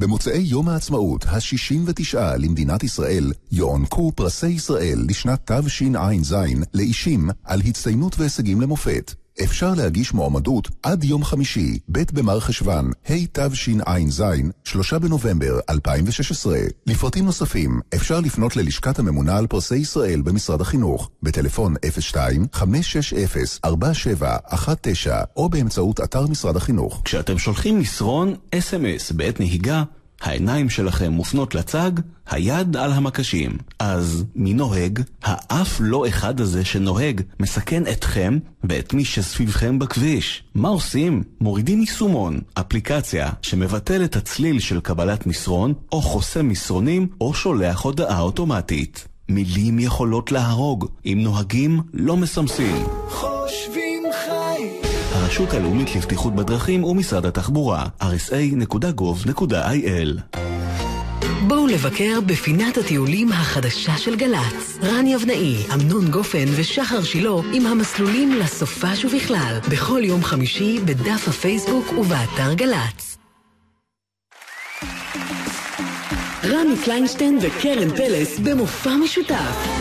במוצאי יום העצמאות ה-69 למדינת ישראל יוענקו פרסי ישראל לשנת תשע"ז לאישים על הצטיינות והישגים למופת. אפשר להגיש מועמדות עד יום חמישי, ב' במר חשוון, התשע"ז, 3 בנובמבר 2016. לפרטים נוספים אפשר לפנות ללשכת הממונה על פרסי ישראל במשרד החינוך, בטלפון 02-560-4719 או באמצעות אתר משרד החינוך. כשאתם שולחים מסרון, אס.אם.אס בעת נהיגה, העיניים שלכם מופנות לצג, היד על המקשים. אז מי נוהג? האף לא אחד הזה שנוהג מסכן אתכם ואת מי שסביבכם בכביש. מה עושים? מורידים יישומון, אפליקציה שמבטל את הצליל של קבלת מסרון, או חוסם מסרונים, או שולח הודעה אוטומטית. מילים יכולות להרוג, אם נוהגים לא מסמסים. חושבים. הרשות הלאומית לבטיחות בדרכים ומשרד התחבורה, rsa.gov.il בואו לבקר בפינת הטיולים החדשה של גל"צ. רן יבנאי, אמנון גופן ושחר שילה עם המסלולים לסופש ובכלל, בכל יום חמישי בדף הפייסבוק ובאתר גל"צ. רמי קליינשטיין וקרן פלס במופע משותף.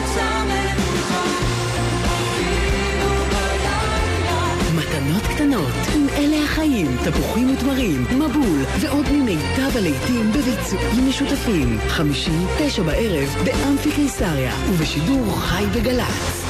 קטנות, אלה החיים, תפוחים ותמרים, מבול, ועוד ממיטב הלהיטים בביצועים משותפים. חמישי, תשע בערב, באמפי קיסריה, ובשידור חי בגל"צ.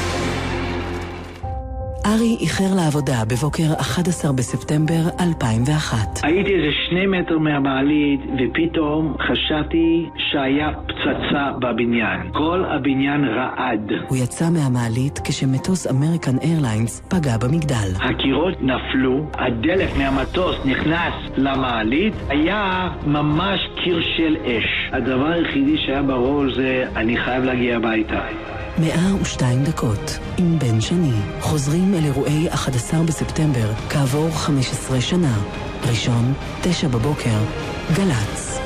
ארי איחר לעבודה בבוקר 11 בספטמבר 2001. הייתי איזה שני מטר מהמעלית, ופתאום חשבתי שהיה פצצה בבניין. כל הבניין רעד. הוא יצא מהמעלית כשמטוס אמריקן איירליינס פגע במגדל. הקירות נפלו, הדלק מהמטוס נכנס למעלית, היה ממש קיר של אש. הדבר היחידי שהיה בראש זה, אני חייב להגיע הביתה. 102 דקות עם בן שני. חוזרים אל אירועי 11 בספטמבר כעבור 15 שנה. ראשון, תשע בבוקר, גל"צ.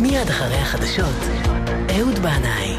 מיד אחרי החדשות, אהוד בנאי.